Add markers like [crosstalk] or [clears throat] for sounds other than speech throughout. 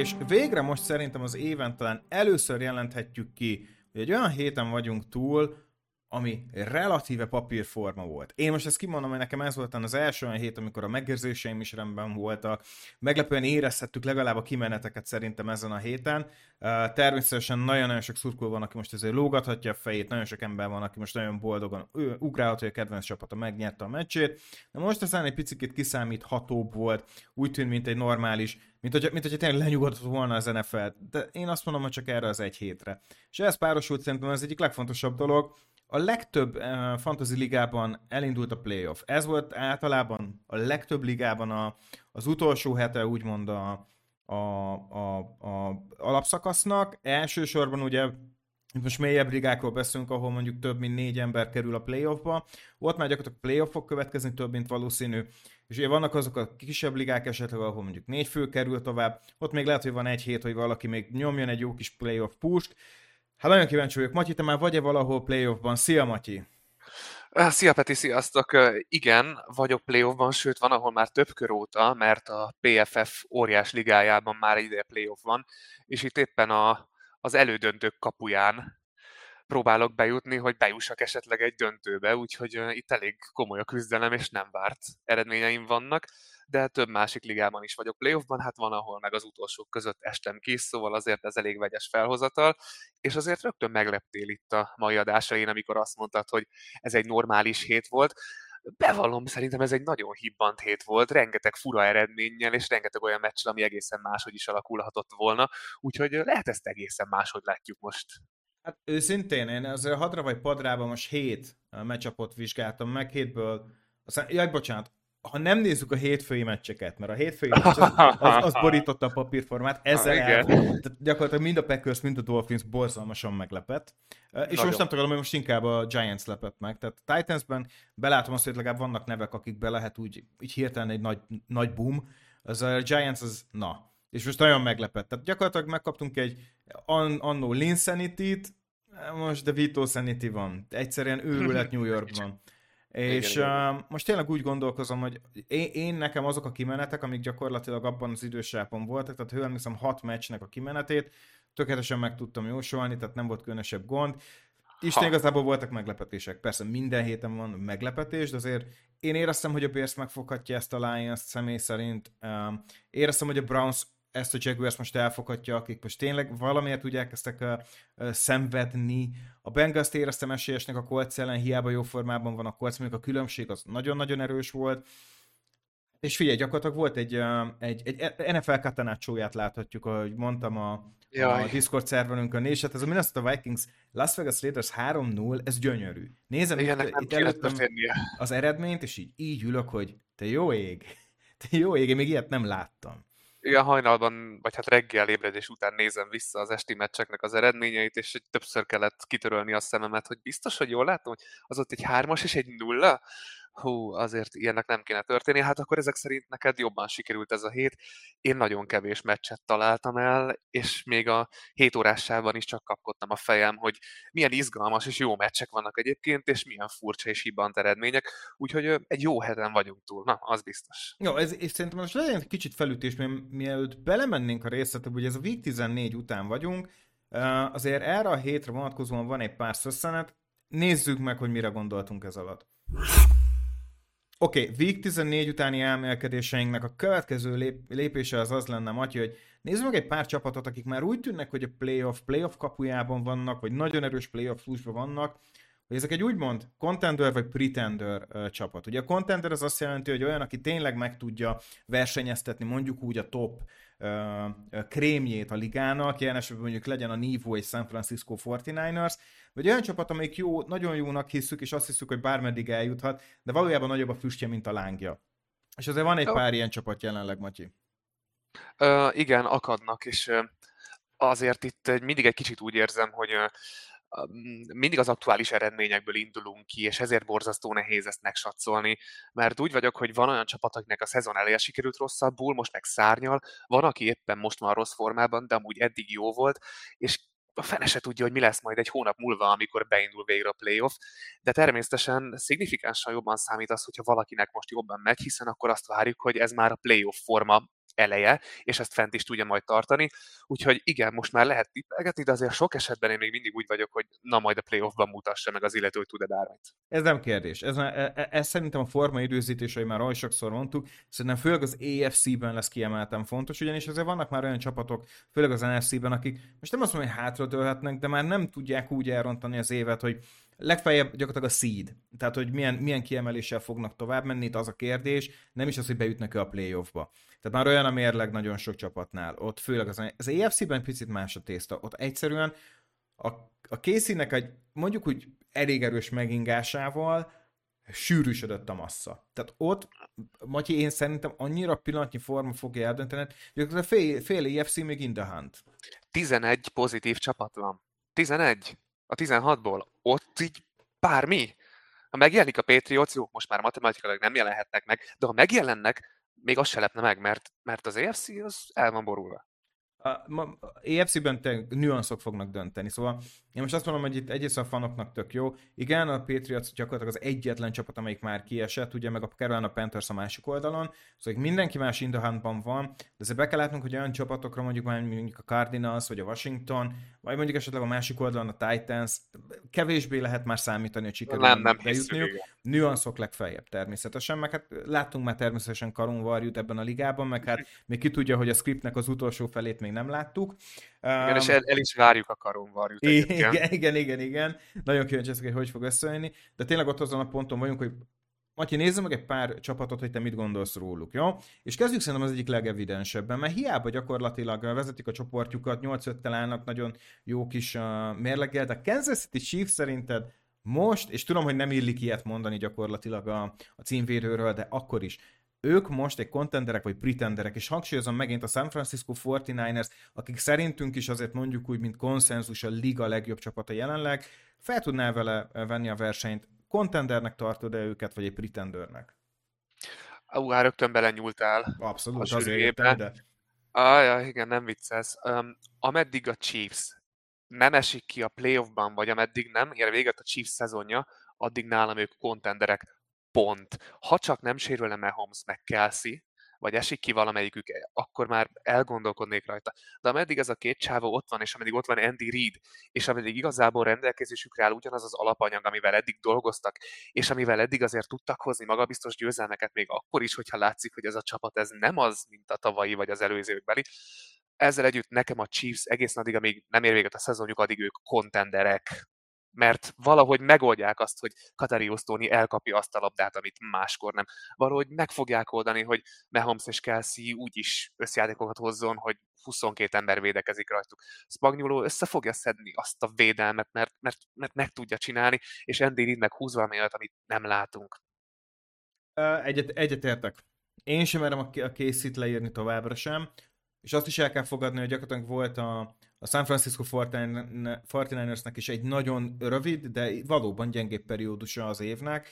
És végre most szerintem az éven talán először jelenthetjük ki, hogy egy olyan héten vagyunk túl, ami relatíve papírforma volt. Én most ezt kimondom, hogy nekem ez volt az első olyan hét, amikor a megérzéseim is rendben voltak. Meglepően érezhettük legalább a kimeneteket szerintem ezen a héten. Természetesen nagyon-nagyon sok szurkoló van, aki most ezért lógathatja a fejét, nagyon sok ember van, aki most nagyon boldogan ő, ugrálhat, hogy a kedvenc csapata megnyerte a meccsét. De most aztán egy picit kiszámíthatóbb volt, úgy tűnt, mint egy normális mint hogy, mint hogy tényleg lenyugodott volna az NFL, de én azt mondom, hogy csak erre az egy hétre. És ez párosult szerintem az egyik legfontosabb dolog, a legtöbb uh, fantasy ligában elindult a playoff. Ez volt általában a legtöbb ligában a, az utolsó hete úgymond a, a, a, a alapszakasznak. Elsősorban ugye most mélyebb ligákról beszélünk, ahol mondjuk több mint négy ember kerül a playoffba. Ott már gyakorlatilag playoffok következni több, mint valószínű. És ugye vannak azok a kisebb ligák esetleg, ahol mondjuk négy fő kerül tovább. Ott még lehet, hogy van egy hét, hogy valaki még nyomjon egy jó kis playoff pust. Hát nagyon kíváncsi vagyok. Matyi, te már vagy-e valahol playoffban? Szia, Matyi! Szia Peti, sziasztok! Igen, vagyok playoffban, sőt van, ahol már több kör óta, mert a PFF óriás ligájában már ide playoff van, és itt éppen a, az elődöntők kapuján próbálok bejutni, hogy bejussak esetleg egy döntőbe, úgyhogy itt elég komoly a küzdelem, és nem várt. Eredményeim vannak de több másik ligában is vagyok. Playoffban, hát van, ahol meg az utolsók között estem ki, szóval azért ez elég vegyes felhozatal, és azért rögtön megleptél itt a mai adásain, amikor azt mondtad, hogy ez egy normális hét volt, bevallom, szerintem ez egy nagyon hibbant hét volt, rengeteg fura eredménnyel, és rengeteg olyan meccsel, ami egészen máshogy is alakulhatott volna, úgyhogy lehet ezt egészen máshogy látjuk most. Hát őszintén, én azért hadra vagy padrában most hét meccsapot vizsgáltam meg, hétből, aztán, jaj, bocsánat, ha nem nézzük a hétfői meccseket, mert a hétfői meccs az, az, az borította a papírformát, [laughs] ezzel ha, el, tehát gyakorlatilag mind a Packers, mind a Dolphins borzalmasan meglepett. Nagyon. És most nem tudom, hogy most inkább a Giants lepett meg. Tehát a Titansben belátom azt, hogy legalább vannak nevek, akik be lehet úgy, úgy hirtelen egy nagy, nagy boom. Az a Giants az, na. És most nagyon meglepett. Tehát gyakorlatilag megkaptunk egy annó Linsanity-t, most de Vito Sanity van. Egyszerűen őrület [laughs] New Yorkban. És igen, uh, most tényleg úgy gondolkozom, hogy én, én nekem azok a kimenetek, amik gyakorlatilag abban az idősápon voltak, tehát hően hiszem hat meccsnek a kimenetét, tökéletesen meg tudtam jósolni, tehát nem volt különösebb gond. Isten igazából voltak meglepetések. Persze minden héten van meglepetés, de azért én éreztem, hogy a Bears megfoghatja ezt a Lions személy szerint. Um, éreztem, hogy a Browns ezt a Jaguars most elfoghatja, akik most tényleg valamiért úgy elkezdtek uh, uh, szenvedni. A Bengals éreztem esélyesnek a Colts ellen, hiába jó formában van a Colts, mondjuk a különbség az nagyon-nagyon erős volt. És figyelj, gyakorlatilag volt egy, uh, egy, egy NFL katanácsóját láthatjuk, ahogy mondtam a, a Discord szerverünkön, és hát ez a Minnesota Vikings Las Vegas Raiders 3-0, ez gyönyörű. Nézem Igen, itt, itt előttem az eredményt, és így, így ülök, hogy te jó ég, te jó ég, én még ilyet nem láttam igen, hajnalban, vagy hát reggel ébredés után nézem vissza az esti meccseknek az eredményeit, és egy többször kellett kitörölni a szememet, hogy biztos, hogy jól látom, hogy az ott egy hármas és egy nulla? Hú, azért ilyennek nem kéne történni, hát akkor ezek szerint neked jobban sikerült ez a hét. Én nagyon kevés meccset találtam el, és még a hét órásában is csak kapkodtam a fejem, hogy milyen izgalmas és jó meccsek vannak egyébként, és milyen furcsa és hibbant eredmények, úgyhogy egy jó heten vagyunk túl, na, az biztos. Jó, ez, és szerintem most legyen egy kicsit felütés, mielőtt belemennénk a részletekbe, hogy ez a Week 14 után vagyunk, azért erre a hétre vonatkozóan van egy pár szösszenet, nézzük meg, hogy mire gondoltunk ez alatt. Oké, okay, Week 14 utáni elmélkedéseinknek a következő lép- lépése az az lenne, Matyi, hogy nézzük meg egy pár csapatot, akik már úgy tűnnek, hogy a playoff, playoff kapujában vannak, vagy nagyon erős playoff flusban vannak, hogy ezek egy úgymond contender vagy pretender uh, csapat. Ugye a contender az azt jelenti, hogy olyan, aki tényleg meg tudja versenyeztetni mondjuk úgy a top krémjét a ligának, ilyen esetben mondjuk legyen a Nivo és San Francisco 49ers, vagy olyan csapat, amelyik jó, nagyon jónak hiszük, és azt hiszük, hogy bármeddig eljuthat, de valójában nagyobb a füstje, mint a lángja. És azért van egy oh. pár ilyen csapat jelenleg, Matyi. Uh, igen, akadnak, és uh, azért itt mindig egy kicsit úgy érzem, hogy uh, mindig az aktuális eredményekből indulunk ki, és ezért borzasztó nehéz ezt megsatszolni, mert úgy vagyok, hogy van olyan csapat, akinek a szezon elején sikerült rosszabbul, most meg szárnyal, van, aki éppen most van rossz formában, de amúgy eddig jó volt, és a fene se tudja, hogy mi lesz majd egy hónap múlva, amikor beindul végre a playoff, de természetesen szignifikánsan jobban számít az, hogyha valakinek most jobban megy, hiszen akkor azt várjuk, hogy ez már a playoff forma eleje, és ezt fent is tudja majd tartani. Úgyhogy igen, most már lehet tippelgetni, de azért sok esetben én még mindig úgy vagyok, hogy na majd a playoffban mutassa meg az illető, hogy tud-e bármit. Ez nem kérdés. Ez, ez, e, ez szerintem a forma időzítés, hogy már oly sokszor mondtuk, szerintem főleg az AFC-ben lesz kiemelten fontos, ugyanis azért vannak már olyan csapatok, főleg az NFC-ben, akik most nem azt mondom, hogy hátradőlhetnek, de már nem tudják úgy elrontani az évet, hogy legfeljebb gyakorlatilag a seed. Tehát, hogy milyen, milyen kiemeléssel fognak tovább menni, itt az a kérdés, nem is az, hogy beütnek a playoffba. Tehát már olyan a mérleg nagyon sok csapatnál. Ott főleg az, az AFC-ben picit más a tészta. Ott egyszerűen a, a Casey-nek egy mondjuk úgy elég erős megingásával sűrűsödött a massza. Tehát ott, Matyi, én szerintem annyira pillanatnyi forma fogja eldönteni, hogy a fél, fél EFC még in the hunt. 11 pozitív csapat van. 11 a 16-ból. Ott így bármi. Ha megjelenik a Patriots, jó, most már matematikailag nem jelenhetnek meg, de ha megjelennek, még az se lepne meg, mert, mert az AFC az el van borulva. EFC-ben nüanszok fognak dönteni, szóval én most azt mondom, hogy itt egyrészt a fanoknak tök jó. Igen, a Patriots gyakorlatilag az egyetlen csapat, amelyik már kiesett, ugye meg a Carolina Panthers a másik oldalon, szóval mindenki más Indahandban van, de azért be kell látnunk, hogy olyan csapatokra mondjuk már mondjuk a Cardinals, vagy a Washington, vagy mondjuk esetleg a másik oldalon a Titans, kevésbé lehet már számítani a sikerülni nem, nem Nüanszok legfeljebb természetesen, meg hát láttunk már természetesen Karon Varjut ebben a ligában, meg hát még ki tudja, hogy a scriptnek az utolsó felét még nem láttuk. Igen, és el, el is várjuk a Karon Varjut. Igen, igen, igen, igen. Nagyon kíváncsi hogy hogy fog összejönni. De tényleg ott azon a ponton vagyunk, hogy Matyi, nézzük meg egy pár csapatot, hogy te mit gondolsz róluk, jó? És kezdjük szerintem az egyik legevidensebben, mert hiába gyakorlatilag vezetik a csoportjukat, 8 5 állnak nagyon jó kis uh, mérleggel, de a Kansas City Chiefs szerinted most, és tudom, hogy nem illik ilyet mondani gyakorlatilag a, a címvédőről, de akkor is, ők most egy kontenderek vagy pretenderek, és hangsúlyozom megint a San Francisco 49ers, akik szerintünk is azért mondjuk úgy, mint konszenzus a liga legjobb csapata jelenleg, fel tudná vele venni a versenyt. Kontendernek tartod-e őket, vagy egy pretendernek? Ú, hát rögtön belenyúltál. Abszolút, azért értem, de... Ah, ja, igen, nem vicces. Um, ameddig a Chiefs nem esik ki a playoffban, vagy ameddig nem ér véget a Chiefs szezonja, addig nálam ők kontenderek pont. Ha csak nem sérülne Mahomes meg Kelsey, vagy esik ki valamelyikük, akkor már elgondolkodnék rajta. De ameddig ez a két csávó ott van, és ameddig ott van Andy Reid, és ameddig igazából rendelkezésükre áll ugyanaz az alapanyag, amivel eddig dolgoztak, és amivel eddig azért tudtak hozni magabiztos győzelmeket, még akkor is, hogyha látszik, hogy ez a csapat ez nem az, mint a tavalyi vagy az előzőkbeli, ezzel együtt nekem a Chiefs egész addig, amíg nem ér véget a szezonjuk, addig ők kontenderek mert valahogy megoldják azt, hogy Katarius Tóni elkapja azt a labdát, amit máskor nem. Valahogy meg fogják oldani, hogy Mahomes és Kelsey úgy is összjátékokat hozzon, hogy 22 ember védekezik rajtuk. Spagnuolo össze fogja szedni azt a védelmet, mert, mert, mert meg tudja csinálni, és Andy Reid meg húz valami olyat, amit nem látunk. Egyet, egyetértek. Én sem merem a készít leírni továbbra sem, és azt is el kell fogadni, hogy gyakorlatilag volt a, a San Francisco 49ersnek is egy nagyon rövid, de valóban gyengébb periódusa az évnek.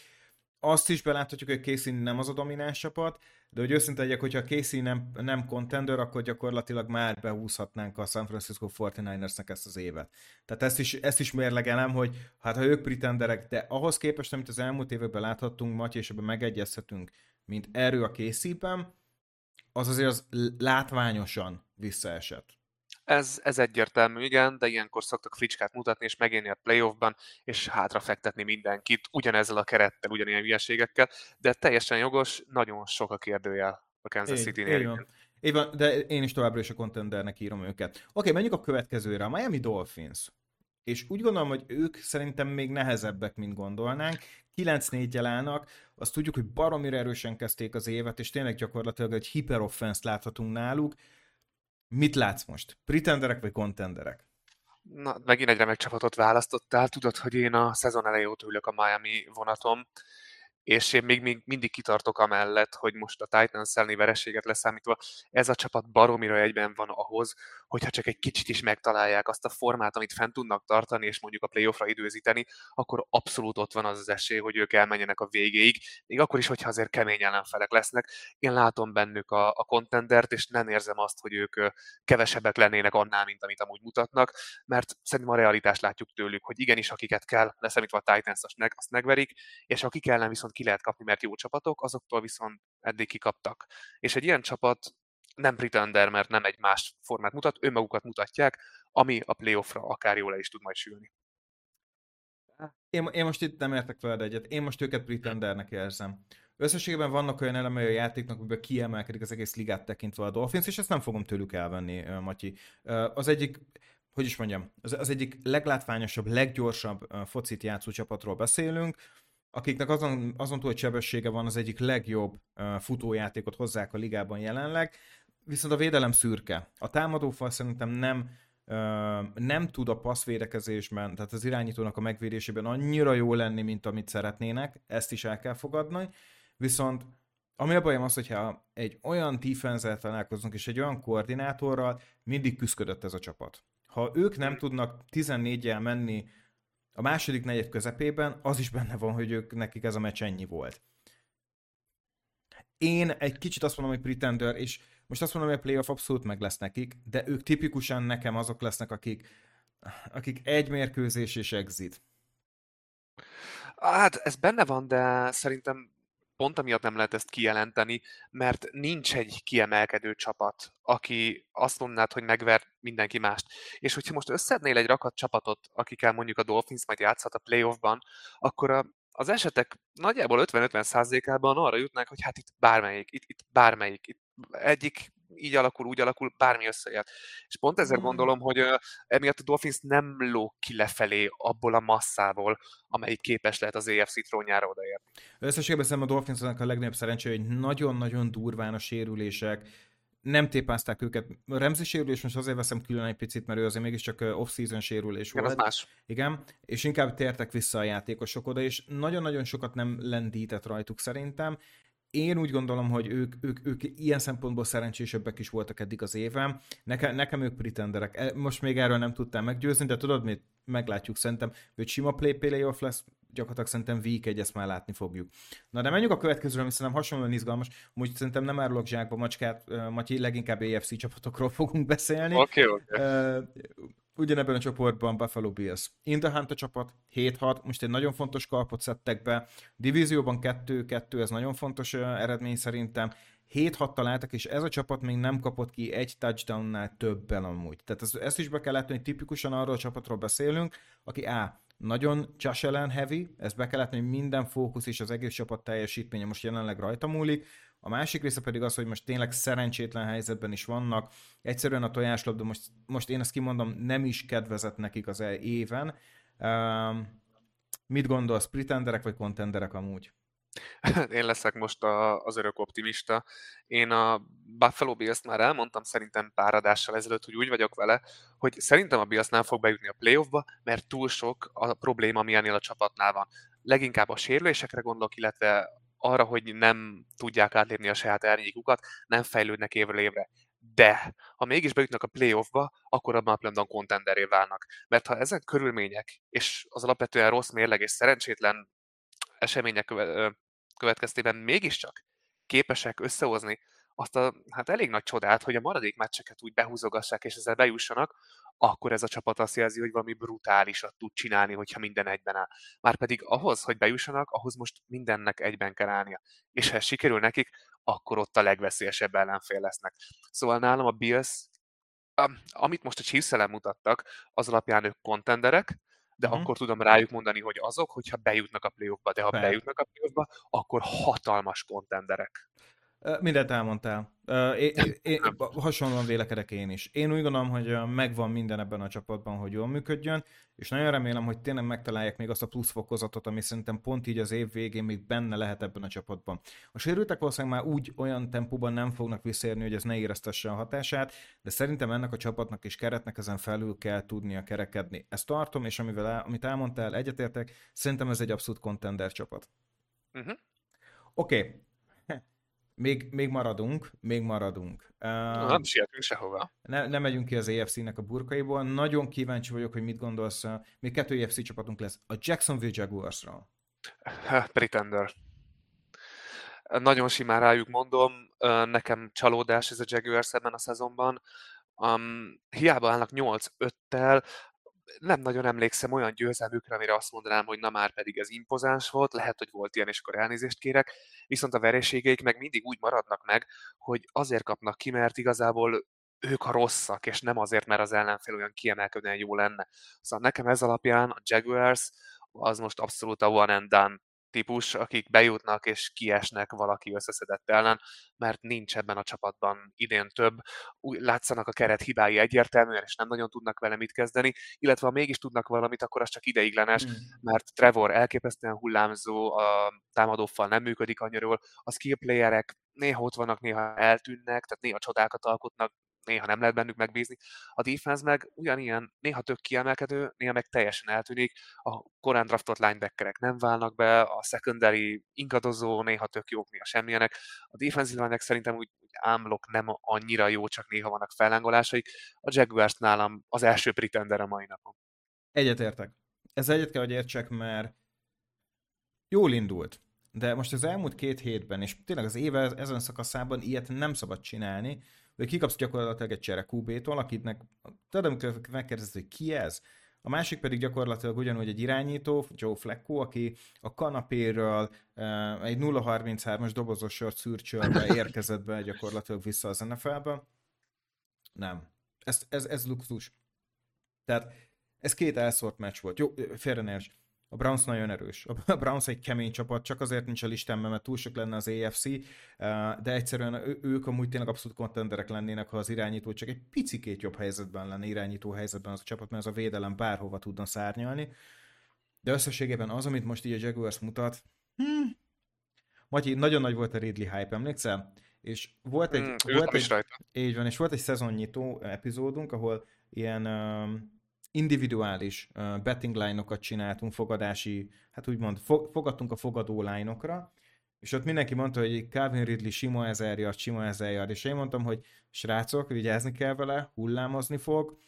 Azt is beláthatjuk, hogy Casey nem az a domináns csapat, de hogy őszinte legyek, hogyha Casey nem, nem contender, akkor gyakorlatilag már behúzhatnánk a San Francisco 49ersnek ezt az évet. Tehát ezt is, ezt is mérlegelem, hogy hát ha ők pretenderek, de ahhoz képest, amit az elmúlt években láthattunk, Matyi, és ebben megegyezhetünk, mint erő a Casey-ben, az azért az látványosan visszaesett. Ez, ez egyértelmű, igen, de ilyenkor szoktak fricskát mutatni, és megélni a playoffban, és hátrafektetni mindenkit, ugyanezzel a kerettel, ugyanilyen hülyeségekkel, de teljesen jogos, nagyon sok a kérdőjel a Kansas City-nél. Így van, de én is továbbra is a contendernek írom őket. Oké, okay, menjünk a következőre, a Miami Dolphins. És úgy gondolom, hogy ők szerintem még nehezebbek, mint gondolnánk. 9-4-jel állnak, azt tudjuk, hogy baromira erősen kezdték az évet, és tényleg gyakorlatilag egy hiperoffenst láthatunk náluk. Mit látsz most? Pretenderek vagy kontenderek? Na, megint egy remek csapatot választottál. Tudod, hogy én a szezon elején óta ülök a Miami vonatom, és én még, még mindig kitartok amellett, hogy most a Titans elleni vereséget leszámítva ez a csapat baromira egyben van ahhoz, hogyha csak egy kicsit is megtalálják azt a formát, amit fent tudnak tartani, és mondjuk a playoffra időzíteni, akkor abszolút ott van az az esély, hogy ők elmenjenek a végéig, még akkor is, hogyha azért kemény ellenfelek lesznek. Én látom bennük a, a contendert, és nem érzem azt, hogy ők kevesebbek lennének annál, mint amit amúgy mutatnak, mert szerintem a realitást látjuk tőlük, hogy igenis, akiket kell, leszámítva a Titans, azt, meg, megverik, és akik ellen viszont ki lehet kapni, mert jó csapatok, azoktól viszont eddig kikaptak. És egy ilyen csapat nem pretender, mert nem egy más formát mutat, önmagukat mutatják, ami a playoffra akár jól le is tud majd sülni. Én, én most itt nem értek veled egyet. Én most őket pretendernek érzem. Összességében vannak olyan elemei a játéknak, amiből kiemelkedik az egész ligát tekintve a Dolphins, és ezt nem fogom tőlük elvenni, Matyi. Az egyik, hogy is mondjam, az, az egyik leglátványosabb, leggyorsabb focit játszó csapatról beszélünk, akiknek azon, azon túl, hogy sebessége van, az egyik legjobb futójátékot hozzák a ligában jelenleg, viszont a védelem szürke. A támadófal szerintem nem nem tud a passzvédekezésben, tehát az irányítónak a megvédésében annyira jó lenni, mint amit szeretnének, ezt is el kell fogadni, viszont ami a bajom az, hogyha egy olyan defense találkozunk, és egy olyan koordinátorral, mindig küzdött ez a csapat. Ha ők nem tudnak 14-jel menni a második negyed közepében, az is benne van, hogy ők, nekik ez a meccs ennyi volt. Én egy kicsit azt mondom, hogy pretender, és most azt mondom, hogy a playoff abszolút meg lesz nekik, de ők tipikusan nekem azok lesznek, akik, akik egy mérkőzés és exit. Hát ez benne van, de szerintem pont amiatt nem lehet ezt kijelenteni, mert nincs egy kiemelkedő csapat, aki azt mondnád, hogy megver mindenki mást. És hogyha most összednél egy rakat csapatot, akikkel mondjuk a Dolphins majd játszhat a playoffban, akkor a, az esetek nagyjából 50-50 százalékában arra jutnak, hogy hát itt bármelyik, itt, itt bármelyik, itt egyik így alakul, úgy alakul, bármi összejött. És pont ezért mm. gondolom, hogy emiatt a Dolphins nem ló ki lefelé abból a masszából, amelyik képes lehet az EFC trónjára odaérni. Összességében szerintem a Dolphinsnak a legnagyobb szerencsé, hogy nagyon-nagyon durván a sérülések, nem tépázták őket. A Remzi sérülés most azért veszem külön egy picit, mert ő azért mégiscsak off-season sérülés Igen, volt. Az más. Igen, és inkább tértek vissza a játékosok oda, és nagyon-nagyon sokat nem lendített rajtuk szerintem, én úgy gondolom, hogy ők, ők, ők ilyen szempontból szerencsésebbek is voltak eddig az évem. Nekem, nekem ők pretenderek. E, most még erről nem tudtam meggyőzni, de tudod, mit meglátjuk szerintem, hogy sima play playoff lesz, gyakorlatilag szerintem week egy, ezt már látni fogjuk. Na de menjünk a következőre, ami szerintem hasonlóan izgalmas. Úgy szerintem nem árulok zsákba macskát, Matyi, leginkább AFC csapatokról fogunk beszélni. Oké, okay, oké. Okay. Ugyanebben a csoportban Buffalo Bills. In the Hunt a csapat, 7-6, most egy nagyon fontos kalpot szedtek be. Divízióban 2-2, ez nagyon fontos eredmény szerintem. 7-6 találtak, és ez a csapat még nem kapott ki egy touchdownnál többen amúgy. Tehát ez, ezt is be kell látni, hogy tipikusan arról a csapatról beszélünk, aki A. Nagyon Josh Allen heavy, ezt be kell látni, hogy minden fókusz és az egész csapat teljesítménye most jelenleg rajta múlik. A másik része pedig az, hogy most tényleg szerencsétlen helyzetben is vannak. Egyszerűen a tojáslabda, most, most én ezt kimondom, nem is kedvezett nekik az e- éven. Uh, mit gondolsz, pretenderek vagy kontenderek amúgy? [laughs] Én leszek most a, az örök optimista. Én a Buffalo Bills-t már elmondtam szerintem pár adással ezelőtt, hogy úgy vagyok vele, hogy szerintem a Bills nem fog bejutni a playoffba, mert túl sok a probléma, ami ennél a csapatnál van. Leginkább a sérülésekre gondolok, illetve arra, hogy nem tudják átlépni a saját árnyékukat, nem fejlődnek évről évre. De ha mégis bejutnak a playoffba, akkor abban a pillanatban kontenderé válnak. Mert ha ezek körülmények, és az alapvetően rossz mérleg és szerencsétlen események következtében mégiscsak képesek összehozni azt a hát elég nagy csodát, hogy a maradék meccseket úgy behúzogassák és ezzel bejussanak, akkor ez a csapat azt jelzi, hogy valami brutálisat tud csinálni, hogyha minden egyben áll. Márpedig ahhoz, hogy bejussanak, ahhoz most mindennek egyben kell állnia. És ha ez sikerül nekik, akkor ott a legveszélyesebb ellenfél lesznek. Szóval nálam a Bills, amit most a Chiefs mutattak, az alapján ők kontenderek, de uh-huh. akkor tudom rájuk mondani, hogy azok, hogyha bejutnak a playoffba, de ha Fel. bejutnak a playoffba, akkor hatalmas kontenderek. Mindent elmondtál. Én, én, hasonlóan vélekedek én is. Én úgy gondolom, hogy megvan minden ebben a csapatban, hogy jól működjön, és nagyon remélem, hogy tényleg megtalálják még azt a plusz fokozatot, ami szerintem pont így az év végén még benne lehet ebben a csapatban. A sérültek valószínűleg már úgy olyan tempóban nem fognak visszérni, hogy ez ne éreztesse a hatását, de szerintem ennek a csapatnak és keretnek ezen felül kell tudnia kerekedni. Ezt tartom, és amivel el, amit elmondtál, egyetértek, szerintem ez egy abszolút contender csapat. Uh-huh. Oké, okay. Még, még maradunk, még maradunk. Uh, nem sietünk sehova. Ne, nem megyünk ki az AFC-nek a burkaiból. Nagyon kíváncsi vagyok, hogy mit gondolsz. Még kettő AFC csapatunk lesz. A Jacksonville Jaguarsról. Pretender. Nagyon simán rájuk mondom, nekem csalódás ez a Jaguars ebben a szezonban. Um, hiába állnak 8-5-tel, nem nagyon emlékszem olyan győzelmükre, amire azt mondanám, hogy na már pedig ez impozáns volt, lehet, hogy volt ilyen, és akkor elnézést kérek, viszont a vereségeik meg mindig úgy maradnak meg, hogy azért kapnak ki, mert igazából ők a rosszak, és nem azért, mert az ellenfél olyan kiemelkedően jó lenne. Szóval nekem ez alapján a Jaguars az most abszolút a one and done típus, akik bejutnak és kiesnek valaki összeszedett ellen, mert nincs ebben a csapatban idén több. Úgy látszanak a keret hibái egyértelműen, és nem nagyon tudnak vele mit kezdeni, illetve ha mégis tudnak valamit, akkor az csak ideiglenes, mm. mert Trevor elképesztően hullámzó, a támadófal nem működik annyira a skill playerek néha ott vannak, néha eltűnnek, tehát néha csodákat alkotnak, néha nem lehet bennük megbízni. A defense meg ugyanilyen, néha tök kiemelkedő, néha meg teljesen eltűnik. A korán draftott linebackerek nem válnak be, a secondary ingadozó, néha tök jók, néha semmilyenek. A defensive line szerintem úgy ámlok nem annyira jó, csak néha vannak fellángolásaik. A Jaguars nálam az első pretender a mai napon. Egyetértek. Ez egyet kell, hogy értsek, mert jól indult. De most az elmúlt két hétben, és tényleg az éve ezen szakaszában ilyet nem szabad csinálni, hogy kikapsz gyakorlatilag egy csere QB-tól, akitnek, tudod, amikor megkérdezed, hogy ki ez, a másik pedig gyakorlatilag ugyanúgy egy irányító, Joe Flacco, aki a kanapéről uh, egy 0-33-as dobozos sort szürcsölve [laughs] érkezett be gyakorlatilag vissza az NFL-be. Nem. Ez, ez, ez luxus. Tehát ez két elszórt meccs volt. Jó, félre ne a Browns nagyon erős. A [laughs] Browns egy kemény csapat, csak azért nincs a listámban, mert túl sok lenne az AFC, eh, de egyszerűen ők amúgy tényleg abszolút kontenderek lennének, ha az irányító csak egy picikét jobb helyzetben lenne, irányító helyzetben az a csapat, mert az a védelem bárhova tudna szárnyalni. De összességében az, amit most így a Jaguars mutat, hmm, Matyi, nagyon nagy volt a Ridley hype, emlékszel? És volt egy, hmm, volt egy, így van, és volt egy szezonnyitó epizódunk, ahol ilyen um, individuális betting line-okat csináltunk, fogadási, hát úgymond fo- fogadtunk a fogadó line-okra, és ott mindenki mondta, hogy Calvin Ridley sima ezer yard, sima ezer yard, és én mondtam, hogy srácok, vigyázni kell vele, hullámozni fog,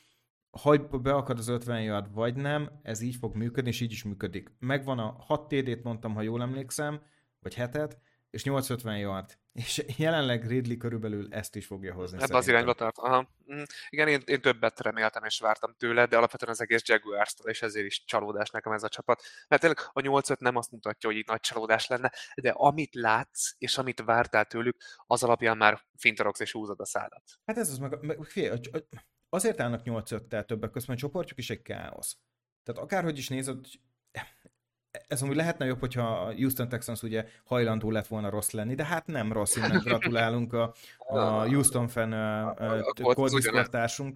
ha beakad az 50 yard, vagy nem, ez így fog működni, és így is működik. Megvan a 6 TD-t mondtam, ha jól emlékszem, vagy hetet, és 850 yard. És jelenleg Ridley körülbelül ezt is fogja hozni. Ebbe az irányba tart. Aha. Mm, igen, én, én többet reméltem és vártam tőle, de alapvetően az egész jaguars és ezért is csalódás nekem ez a csapat. Mert tényleg a 8 nem azt mutatja, hogy itt nagy csalódás lenne, de amit látsz, és amit vártál tőlük, az alapján már fintorogsz és húzod a szádat. Hát ez az meg, meg fél, azért állnak 8 tel többek között, mert csoportjuk is egy káosz. Tehát akárhogy is nézed, ez amúgy lehetne jobb, hogyha a Houston Texans ugye hajlandó lett volna rossz lenni, de hát nem rossz, innen [laughs] gratulálunk a, a Houston fan uh,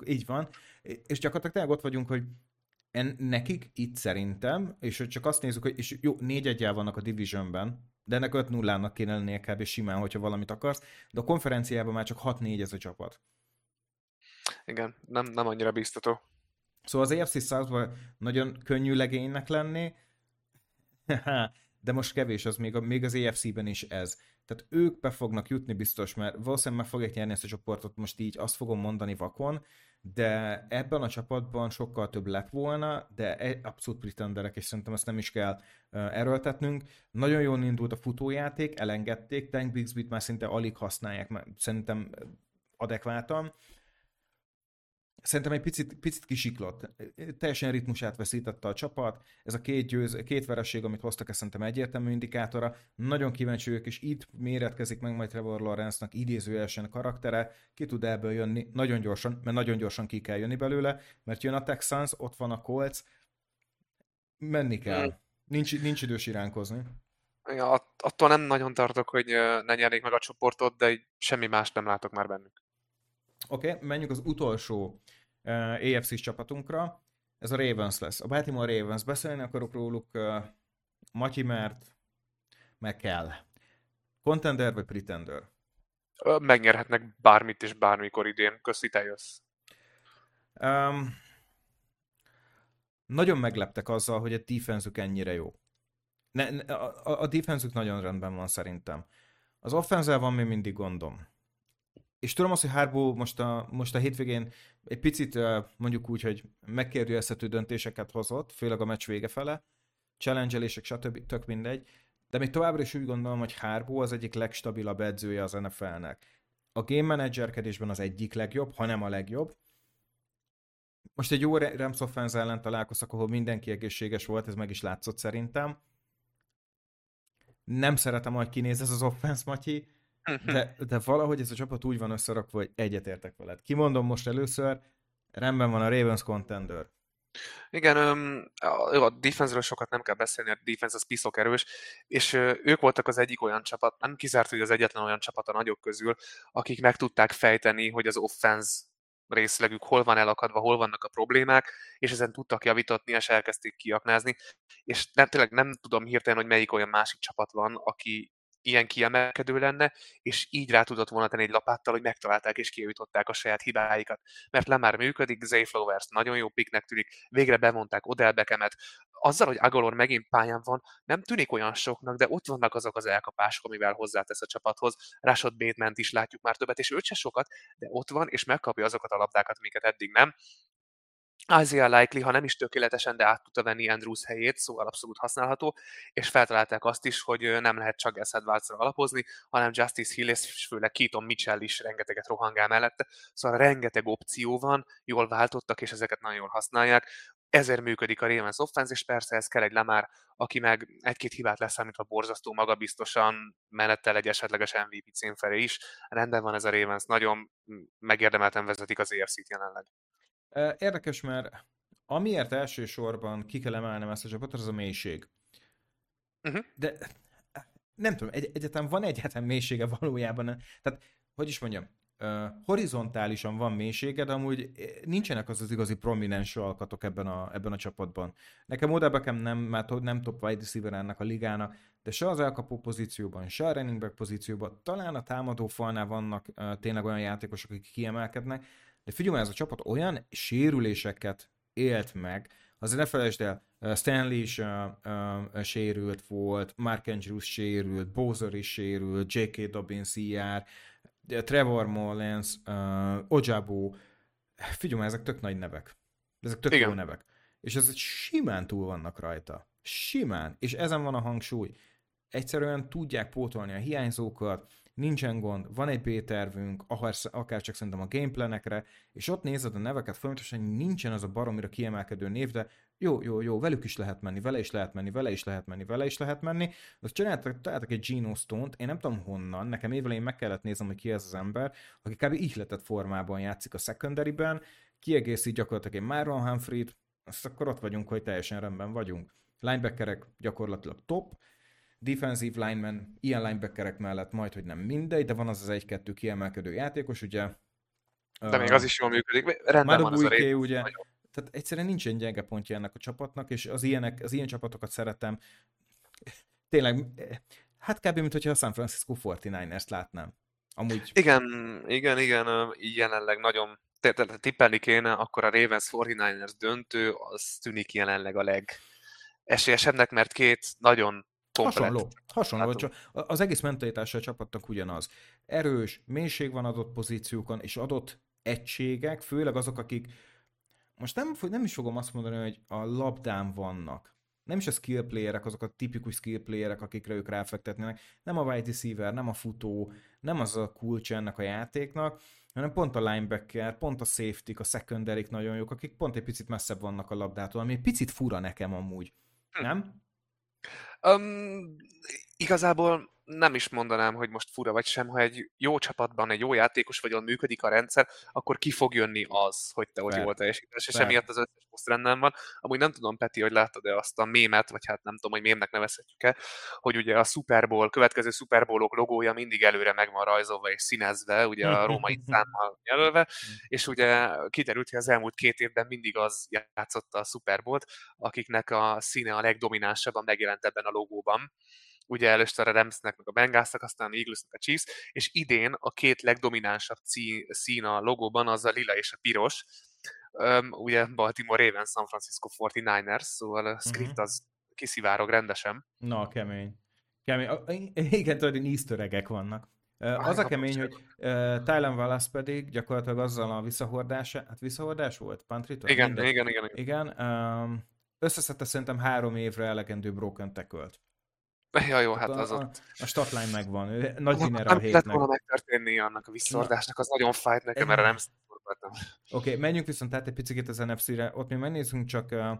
így van, és gyakorlatilag tényleg ott vagyunk, hogy en, nekik itt szerintem, és hogy csak azt nézzük, hogy és jó, négy egyel vannak a divisionben, de ennek 5 0 nak kéne lennie kb. simán, hogyha valamit akarsz, de a konferenciában már csak 6-4 ez a csapat. Igen, nem, nem annyira biztató. Szóval az AFC south nagyon könnyű legénynek lenni, de most kevés, az még, a, még az EFC-ben is ez. Tehát ők be fognak jutni biztos, mert valószínűleg meg fogják nyerni ezt a csoportot, most így azt fogom mondani vakon, de ebben a csapatban sokkal több lett volna, de e, abszolút pretenderek, és szerintem ezt nem is kell uh, erőltetnünk. Nagyon jól indult a futójáték, elengedték, Tank Bixby-t már szinte alig használják, mert szerintem adekváltan szerintem egy picit, picit kisiklott. Teljesen ritmusát veszítette a csapat. Ez a két, győz, két vereség, amit hoztak, ez szerintem egyértelmű indikátora. Nagyon kíváncsi ők, és itt méretkezik meg majd Trevor Lawrence-nak idézőjelesen karaktere. Ki tud ebből jönni nagyon gyorsan, mert nagyon gyorsan ki kell jönni belőle, mert jön a Texans, ott van a Colts, menni kell. Nincs, nincs idős iránkozni. Ja, attól nem nagyon tartok, hogy ne nyernék meg a csoportot, de semmi más nem látok már bennük. Oké, okay, menjünk az utolsó uh, AFC csapatunkra. Ez a Ravens lesz. A Baltimore Ravens. Beszélni akarok róluk uh, Matyi, mert meg kell. Contender vagy pretender? Megnyerhetnek bármit és bármikor idén. Köszi, te jössz. Um, nagyon megleptek azzal, hogy a defenzük ennyire jó. Ne, ne, a, a defenzük nagyon rendben van szerintem. Az offenzel van még mindig gondom és tudom azt, hogy Harbo most a, most a hétvégén egy picit mondjuk úgy, hogy megkérdőjelezhető döntéseket hozott, főleg a meccs vége fele, challenge-elések, stb. tök mindegy, de még továbbra is úgy gondolom, hogy Harbo az egyik legstabilabb edzője az NFL-nek. A game managerkedésben az egyik legjobb, hanem a legjobb. most egy jó Rams offense ellen találkoztak, ahol mindenki egészséges volt, ez meg is látszott szerintem. Nem szeretem, hogy kinéz ez az offense, Matyi, de, [laughs] de valahogy ez a csapat úgy van összerakva, hogy egyetértek veled. Kimondom most először, rendben van a Ravens contender. Igen, a, defense sokat nem kell beszélni, a defense az piszok erős, és ők voltak az egyik olyan csapat, nem kizárt, hogy az egyetlen olyan csapat a nagyok közül, akik meg tudták fejteni, hogy az offense részlegük hol van elakadva, hol vannak a problémák, és ezen tudtak javítatni, és elkezdték kiaknázni. És nem, tényleg nem tudom hirtelen, hogy melyik olyan másik csapat van, aki ilyen kiemelkedő lenne, és így rá tudott volna tenni egy lapáttal, hogy megtalálták és kijavították a saját hibáikat. Mert le már működik, Zay Flowers nagyon jó piknek tűnik, végre bevonták Odell Beckhamet. Azzal, hogy Agalor megint pályán van, nem tűnik olyan soknak, de ott vannak azok az elkapások, amivel hozzátesz a csapathoz. Rashad bateman is látjuk már többet, és őt se sokat, de ott van, és megkapja azokat a labdákat, amiket eddig nem. Isaiah Likely, ha nem is tökéletesen, de át tudta venni Andrews helyét, szóval abszolút használható, és feltalálták azt is, hogy nem lehet csak Gus edwards alapozni, hanem Justice Hill és főleg Keaton Mitchell is rengeteget rohangál mellette, szóval rengeteg opció van, jól váltottak, és ezeket nagyon jól használják. Ezért működik a Ravens offense, és persze ez kell egy Lamar, aki meg egy-két hibát leszámítva borzasztó magabiztosan, mellette egy esetleges MVP cím felé is. Rendben van ez a Ravens, nagyon megérdemelten vezetik az EFC-t jelenleg. Érdekes, mert amiért elsősorban ki kell emelnem ezt a csapatot, az a mélység. Uh-huh. De nem tudom, egy, egyetem van egyetlen mélysége valójában. Tehát, hogy is mondjam, uh, horizontálisan van mélysége, de amúgy nincsenek az az igazi prominens alkatok ebben a, ebben a csapatban. Nekem oda bekem nem, mert nem top wide receiver ennek a ligának, de se az elkapó pozícióban, se a running back pozícióban, talán a támadó falnál vannak uh, tényleg olyan játékosok, akik kiemelkednek, de figyelj, ez a csapat olyan sérüléseket élt meg, azért ne felejtsd el, Stanley is uh, uh, sérült volt, Mark Andrews sérült, Bowser is sérült, J.K. Dobbins jár, Trevor Mullins, uh, Ojabo, figyelj, ezek tök nagy nevek. Ezek tök Igen. jó nevek. És ezek simán túl vannak rajta. Simán. És ezen van a hangsúly. Egyszerűen tudják pótolni a hiányzókat, nincsen gond, van egy B-tervünk, akár, csak szerintem a gameplanekre, és ott nézed a neveket folyamatosan, nincsen az a baromira kiemelkedő név, de jó, jó, jó, velük is lehet menni, vele is lehet menni, vele is lehet menni, vele is lehet menni. De csináltak, egy Geno Stone-t, én nem tudom honnan, nekem évelején meg kellett néznem, hogy ki ez az ember, aki kb. ihletett formában játszik a secondary-ben, kiegészít gyakorlatilag egy Marlon Humphrey-t, azt akkor ott vagyunk, hogy teljesen rendben vagyunk. Linebackerek gyakorlatilag top, defensive lineman, ilyen linebackerek mellett majd, hogy nem mindegy, de van az az egy-kettő kiemelkedő játékos, ugye. De még az is jól működik. Rendben van az a rét, ugye. Nagyon. Tehát egyszerűen nincsen gyenge pontja ennek a csapatnak, és az, ilyenek, az ilyen csapatokat szeretem. Tényleg, hát kb. mint hogyha a San Francisco 49ers látnám. Amúgy... Igen, igen, igen, jelenleg nagyon tippelni kéne, akkor a Ravens 49ers döntő, az tűnik jelenleg a leg esélyesebbnek, mert két nagyon Hasonló. Hasonló. Csak az egész mentalitása a csapatnak ugyanaz. Erős, mélység van adott pozíciókon, és adott egységek, főleg azok, akik most nem, nem is fogom azt mondani, hogy a labdán vannak. Nem is a skill playerek, azok a tipikus skill playerek, akikre ők ráfektetnének. Nem a wide receiver, nem a futó, nem az a kulcs ennek a játéknak, hanem pont a linebacker, pont a safety, a secondary nagyon jók, akik pont egy picit messzebb vannak a labdától, ami egy picit fura nekem amúgy. Hm. Nem? Um, igazából nem is mondanám, hogy most fura vagy sem, ha egy jó csapatban, egy jó játékos vagy, ahol működik a rendszer, akkor ki fog jönni az, hogy te hogy jól teljesítesz, és emiatt az összes poszt rendben van. Amúgy nem tudom, Peti, hogy láttad-e azt a mémet, vagy hát nem tudom, hogy mémnek nevezhetjük-e, hogy ugye a Super Bowl, következő Super Bowl-ok logója mindig előre meg van rajzolva és színezve, ugye a római [laughs] számmal jelölve, és ugye kiderült, hogy az elmúlt két évben mindig az játszotta a Super Bowl-t, akiknek a színe a legdominánsabban megjelent ebben a logóban ugye először a Ramsnek, meg a Bengalsnak, aztán a Eaglesnek a Chiefs, és idén a két legdominánsabb szín a logóban az a lila és a piros, um, ugye Baltimore Ravens, San Francisco 49ers, szóval a script uh-huh. az kiszivárog rendesen. Na, kemény. kemény. Igen, tudod, easter vannak. Az a kemény, hogy uh, Tylen Wallace pedig gyakorlatilag azzal a visszahordása, hát visszahordás volt? Pantritól? Igen, igen, igen, igen, igen. Igen, um, összeszedte szerintem három évre elegendő broken tackle [laughs] Ja, jó, hát, hát az a, ott... A statline megvan, nagy winner a hétnek. Nem lett volna megtörténni annak a visszaordásnak, az nagyon fájt nekem, mert nem Oké, okay, menjünk viszont át egy picit az NFC-re, ott mi megnézzünk csak, uh,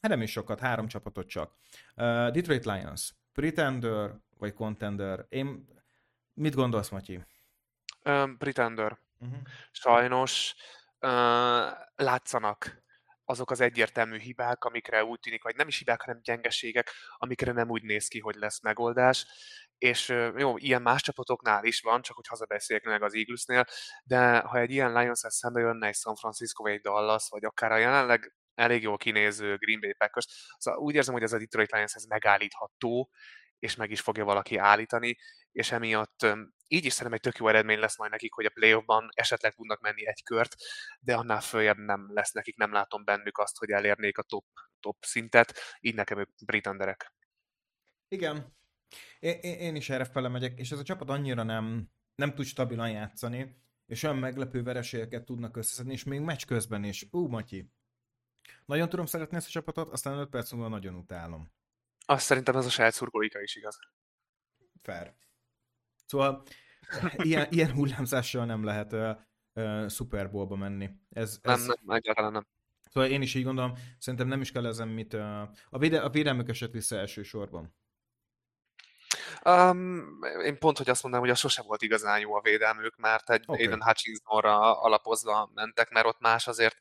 nem is sokat, három csapatot csak. Uh, Detroit Lions, Pretender vagy Contender? Én, mit gondolsz, Matyi? Um, pretender. Uh-huh. Sajnos uh, látszanak azok az egyértelmű hibák, amikre úgy tűnik, vagy nem is hibák, hanem gyengeségek, amikre nem úgy néz ki, hogy lesz megoldás. És jó, ilyen más csapatoknál is van, csak hogy hazabeszéljek meg az Eaglesnél, de ha egy ilyen lions szembe jönne egy San Francisco, vagy egy Dallas, vagy akár a jelenleg elég jól kinéző Green Bay Packers, szóval úgy érzem, hogy ez a Detroit Lions ez megállítható, és meg is fogja valaki állítani, és emiatt így is szerintem egy tök jó eredmény lesz majd nekik, hogy a playoffban esetleg tudnak menni egy kört, de annál följebb nem lesz nekik, nem látom bennük azt, hogy elérnék a top, top szintet, így nekem ők britanderek. Igen, én, én is erre fele megyek, és ez a csapat annyira nem, nem tud stabilan játszani, és olyan meglepő vereségeket tudnak összeszedni, és még meccs közben is. Ú, Matyi, nagyon tudom szeretni ezt a csapatot, aztán 5 perc múlva nagyon utálom. Azt szerintem ez a saját szurkolóika is igaz. Fair. Szóval ilyen, ilyen hullámzással nem lehet uh, uh, Super Bowl-ba menni. Ez, ez... Nem, nem, egyáltalán nem. Szóval én is így gondolom, szerintem nem is kell ezen mit... Uh, a, véde, a védelmük esett vissza elsősorban. Um, én pont, hogy azt mondanám, hogy az sosem volt igazán jó a védelmük, mert egy okay. Aiden Hutchinsonra alapozva mentek, mert ott más azért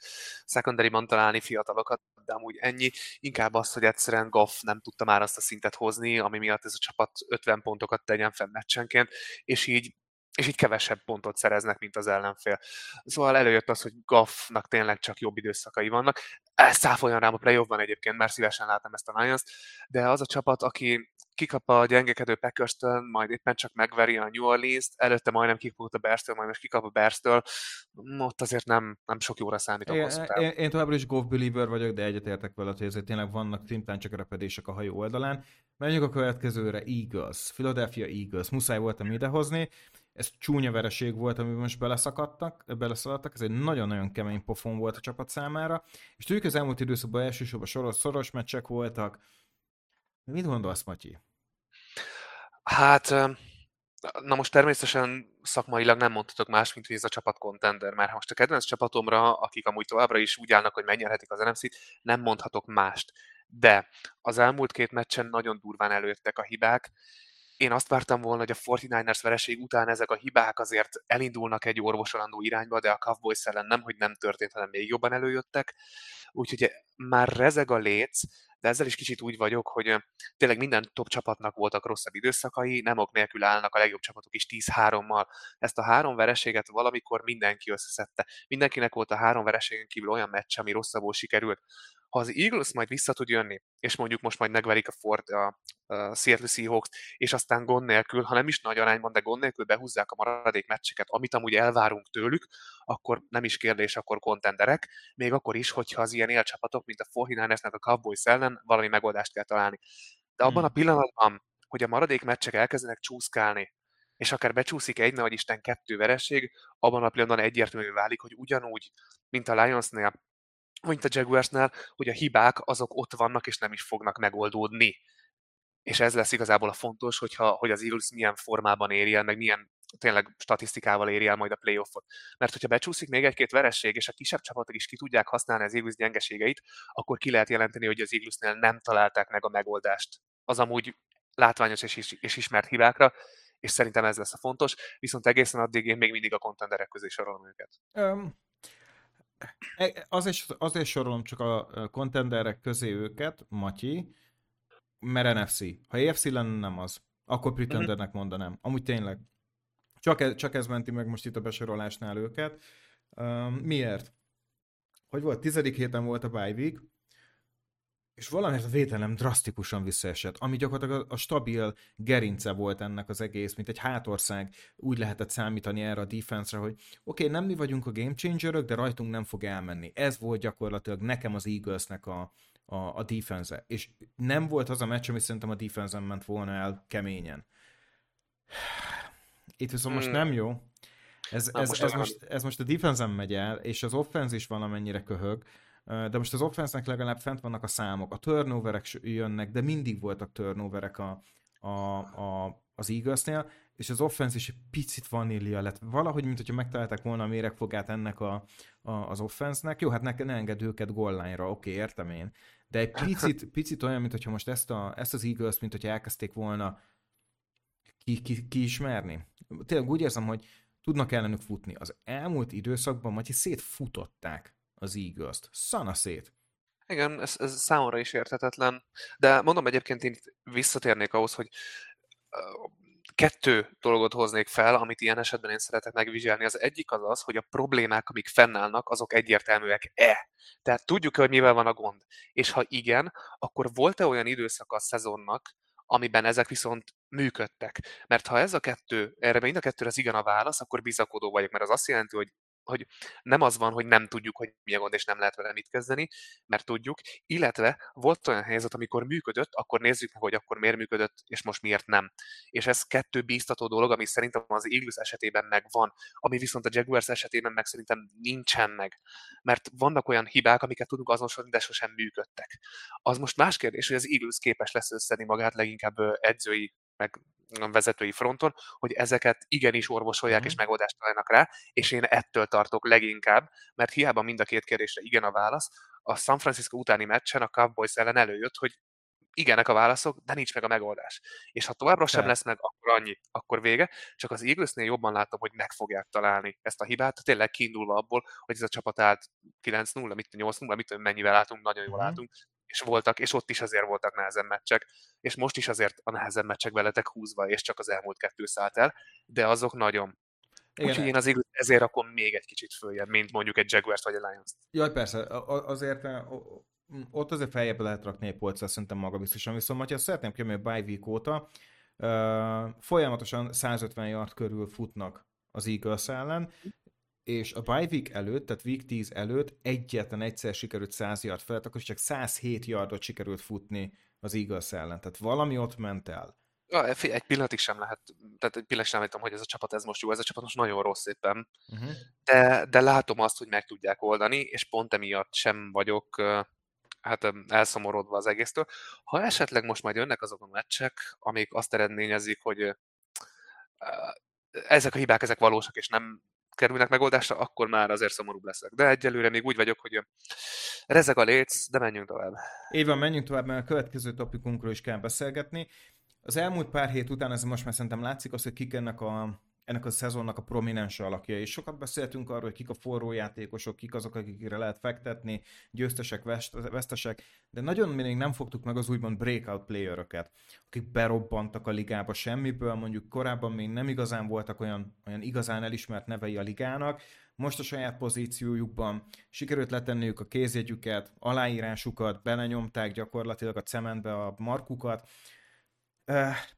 secondary találni fiatalokat, de amúgy ennyi. Inkább az, hogy egyszerűen Goff nem tudta már azt a szintet hozni, ami miatt ez a csapat 50 pontokat tegyen fenn meccsenként, és így és így kevesebb pontot szereznek, mint az ellenfél. Szóval előjött az, hogy Goffnak tényleg csak jobb időszakai vannak. Ez száfoljon rám a playoffban egyébként, mert szívesen látom ezt a lions de az a csapat, aki kikap a gyengekedő packers majd éppen csak megveri a New Orleans-t, előtte majdnem kikapott a bears majd most kikap a bears ott azért nem, nem sok jóra számít én, én, én, továbbra is golf believer vagyok, de egyetértek veled, hogy ezért tényleg vannak tintán csak repedések a hajó oldalán. Menjünk a következőre, Eagles, Philadelphia Eagles, muszáj voltam idehozni, ez csúnya vereség volt, amiben most beleszakadtak, beleszaladtak, ez egy nagyon-nagyon kemény pofon volt a csapat számára, és tudjuk, az elmúlt időszakban elsősorban soros, szoros meccsek voltak. Mit gondolsz, Matyi? Hát, na most természetesen szakmailag nem mondhatok más, mint hogy ez a csapat contender, mert ha most a kedvenc csapatomra, akik amúgy továbbra is úgy állnak, hogy megnyerhetik az nfc nem mondhatok mást. De az elmúlt két meccsen nagyon durván előttek a hibák, én azt vártam volna, hogy a 49ers vereség után ezek a hibák azért elindulnak egy orvosolandó irányba, de a Cowboys ellen nem, hogy nem történt, hanem még jobban előjöttek. Úgyhogy már rezeg a léc, de ezzel is kicsit úgy vagyok, hogy tényleg minden top csapatnak voltak rosszabb időszakai, nem ok nélkül állnak a legjobb csapatok is 10-3-mal. Ezt a három vereséget valamikor mindenki összeszedte. Mindenkinek volt a három vereségen kívül olyan meccs, ami rosszabbul sikerült. Ha az Eagles majd vissza tud jönni, és mondjuk most majd megverik a, Ford, a, a Seattle Seahawks, és aztán gond nélkül, ha nem is nagy arányban, de gond nélkül behúzzák a maradék meccseket, amit amúgy elvárunk tőlük, akkor nem is kérdés, akkor kontenderek, még akkor is, hogyha az ilyen élcsapatok, mint a 49 a Cowboys ellen valami megoldást kell találni. De abban a hmm. pillanatban, hogy a maradék meccsek elkezdenek csúszkálni, és akár becsúszik egy nagy Isten kettő vereség, abban a pillanatban egyértelművé válik, hogy ugyanúgy, mint a Lionsnél, mint a Jaguarsnál, hogy a hibák azok ott vannak, és nem is fognak megoldódni. És ez lesz igazából a fontos, hogyha, hogy az Eagles milyen formában éri el, meg milyen tényleg statisztikával éri el majd a playoffot. Mert hogyha becsúszik még egy-két veresség, és a kisebb csapatok is ki tudják használni az Eagles gyengeségeit, akkor ki lehet jelenteni, hogy az Eaglesnél nem találták meg a megoldást. Az amúgy látványos és, is, és ismert hibákra, és szerintem ez lesz a fontos, viszont egészen addig én még mindig a kontenderek közé sorolom őket. Um, azért, azért sorolom csak a kontenderek közé őket, Matyi, mert NFC. Ha AFC lenne, nem az. Akkor pretendernek mhm. mondanám. Amúgy tényleg. Csak ez, csak ez menti meg most itt a besorolásnál őket. Um, miért? Hogy volt? Tizedik héten volt a bye week, és valamiért a védelem drasztikusan visszaesett, ami gyakorlatilag a, a stabil gerince volt ennek az egész, mint egy hátország, úgy lehetett számítani erre a defense-re, hogy oké, okay, nem mi vagyunk a game changerök, de rajtunk nem fog elmenni. Ez volt gyakorlatilag nekem az Eaglesnek a, a, a defense-e. És nem volt az a meccs, ami szerintem a defense ment volna el keményen. Itt viszont most hmm. nem jó. Ez, Na, ez, most ez, most, ez most a defense megy el, és az offense is valamennyire köhög, de most az offense legalább fent vannak a számok. A turnoverek jönnek, de mindig voltak turnoverek a, a, a, az Eaglesnél, és az offense is egy picit vanília lett. Valahogy, mint hogyha megtalálták volna a méregfogát ennek a, a, az offense-nek. Jó, hát ne, ne enged őket goal oké, okay, értem én. De egy picit, picit olyan, mint hogyha most ezt, a, ezt az Eagles, mint hogyha elkezdték volna ki, ki, kiismerni. Tényleg úgy érzem, hogy tudnak ellenük futni. Az elmúlt időszakban Matyi szétfutották az Eagles-t. Szana szét. Igen, ez, ez számomra is érthetetlen, de mondom egyébként én visszatérnék ahhoz, hogy kettő dolgot hoznék fel, amit ilyen esetben én szeretek megvizsgálni. Az egyik az az, hogy a problémák, amik fennállnak, azok egyértelműek-e. Tehát tudjuk hogy mivel van a gond. És ha igen, akkor volt-e olyan időszak a szezonnak, amiben ezek viszont működtek. Mert ha ez a kettő, erre mind a kettőre az igen a válasz, akkor bizakodó vagyok, mert az azt jelenti, hogy hogy nem az van, hogy nem tudjuk, hogy mi a gond, és nem lehet vele mit kezdeni, mert tudjuk, illetve volt olyan helyzet, amikor működött, akkor nézzük meg, hogy akkor miért működött, és most miért nem. És ez kettő bíztató dolog, ami szerintem az Eagles esetében megvan, ami viszont a Jaguars esetében meg szerintem nincsen meg. Mert vannak olyan hibák, amiket tudunk azonosítani, de sosem működtek. Az most más kérdés, hogy az Eagles képes lesz összedni magát leginkább edzői meg vezetői fronton, hogy ezeket igenis orvosolják mm. és megoldást találnak rá, és én ettől tartok leginkább, mert hiába mind a két kérdésre igen a válasz, a San Francisco utáni meccsen a Cowboys ellen előjött, hogy igenek a válaszok, de nincs meg a megoldás. És ha továbbra sem lesz meg, akkor annyi, akkor vége. Csak az Eaglesnél jobban látom, hogy meg fogják találni ezt a hibát, tényleg kiindulva abból, hogy ez a csapat állt 9-0, mit 8-0, mit mennyivel látunk, nagyon jól látunk, és voltak, és ott is azért voltak nehezen meccsek, és most is azért a nehezen meccsek veletek húzva, és csak az elmúlt kettő szállt el, de azok nagyon. Igen. Úgyhogy én azért, ezért rakom még egy kicsit följebb, mint mondjuk egy Jaguars vagy egy Lions-t. Jaj, persze, azért ott azért feljebb lehet rakni egy polcra, szerintem maga biztosan. Viszont, ha szeretném kiemelni a bye week óta, uh, folyamatosan 150 yard körül futnak az Eagles ellen, és a bye week előtt, tehát week 10 előtt egyetlen egyszer sikerült 100 yard felett, akkor csak 107 yardot sikerült futni az Eagles ellen. Tehát valami ott ment el. Ja, egy pillanatig sem lehet, tehát egy pillanatig sem látom, hogy ez a csapat ez most jó, ez a csapat most nagyon rossz éppen. Uh-huh. De, de látom azt, hogy meg tudják oldani, és pont emiatt sem vagyok hát elszomorodva az egésztől. Ha esetleg most majd jönnek azok a meccsek, amik azt eredményezik, hogy ezek a hibák, ezek valósak, és nem kerülnek megoldásra, akkor már azért szomorúbb leszek. De egyelőre még úgy vagyok, hogy rezeg a léc, de menjünk tovább. Így van, menjünk tovább, mert a következő topikunkról is kell beszélgetni. Az elmúlt pár hét után ez most már szerintem látszik az, hogy kik ennek a ennek a szezonnak a prominens alakja, és sokat beszéltünk arról, hogy kik a forró játékosok, kik azok, akikre lehet fektetni, győztesek, vesztesek, de nagyon még nem fogtuk meg az úgymond breakout playeröket, akik berobbantak a ligába semmiből, mondjuk korábban még nem igazán voltak olyan, olyan igazán elismert nevei a ligának, most a saját pozíciójukban sikerült letenniük a kézjegyüket, aláírásukat, belenyomták gyakorlatilag a cementbe a markukat,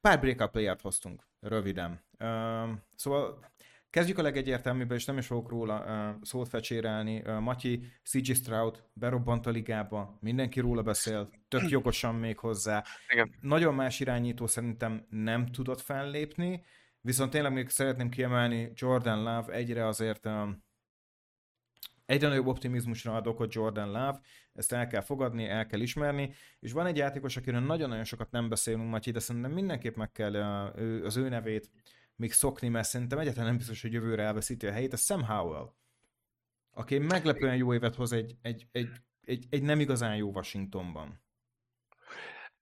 Pár breakup player hoztunk, röviden. Szóval kezdjük a legegyértelműbben, és nem is fogok róla szót fecsérelni. Matyi, CG Stroud berobbant a ligába, mindenki róla beszél, tök jogosan még hozzá. Igen. Nagyon más irányító szerintem nem tudott fellépni, viszont tényleg még szeretném kiemelni Jordan Love egyre azért egyre nagyobb optimizmusra ad okot Jordan Love, ezt el kell fogadni, el kell ismerni, és van egy játékos, akiről nagyon-nagyon sokat nem beszélünk, Matyi, de szerintem mindenképp meg kell az ő nevét még szokni, mert szerintem egyáltalán nem biztos, hogy jövőre elveszíti a helyét, a Sam Howell, aki meglepően jó évet hoz egy, egy, egy, egy, egy nem igazán jó Washingtonban.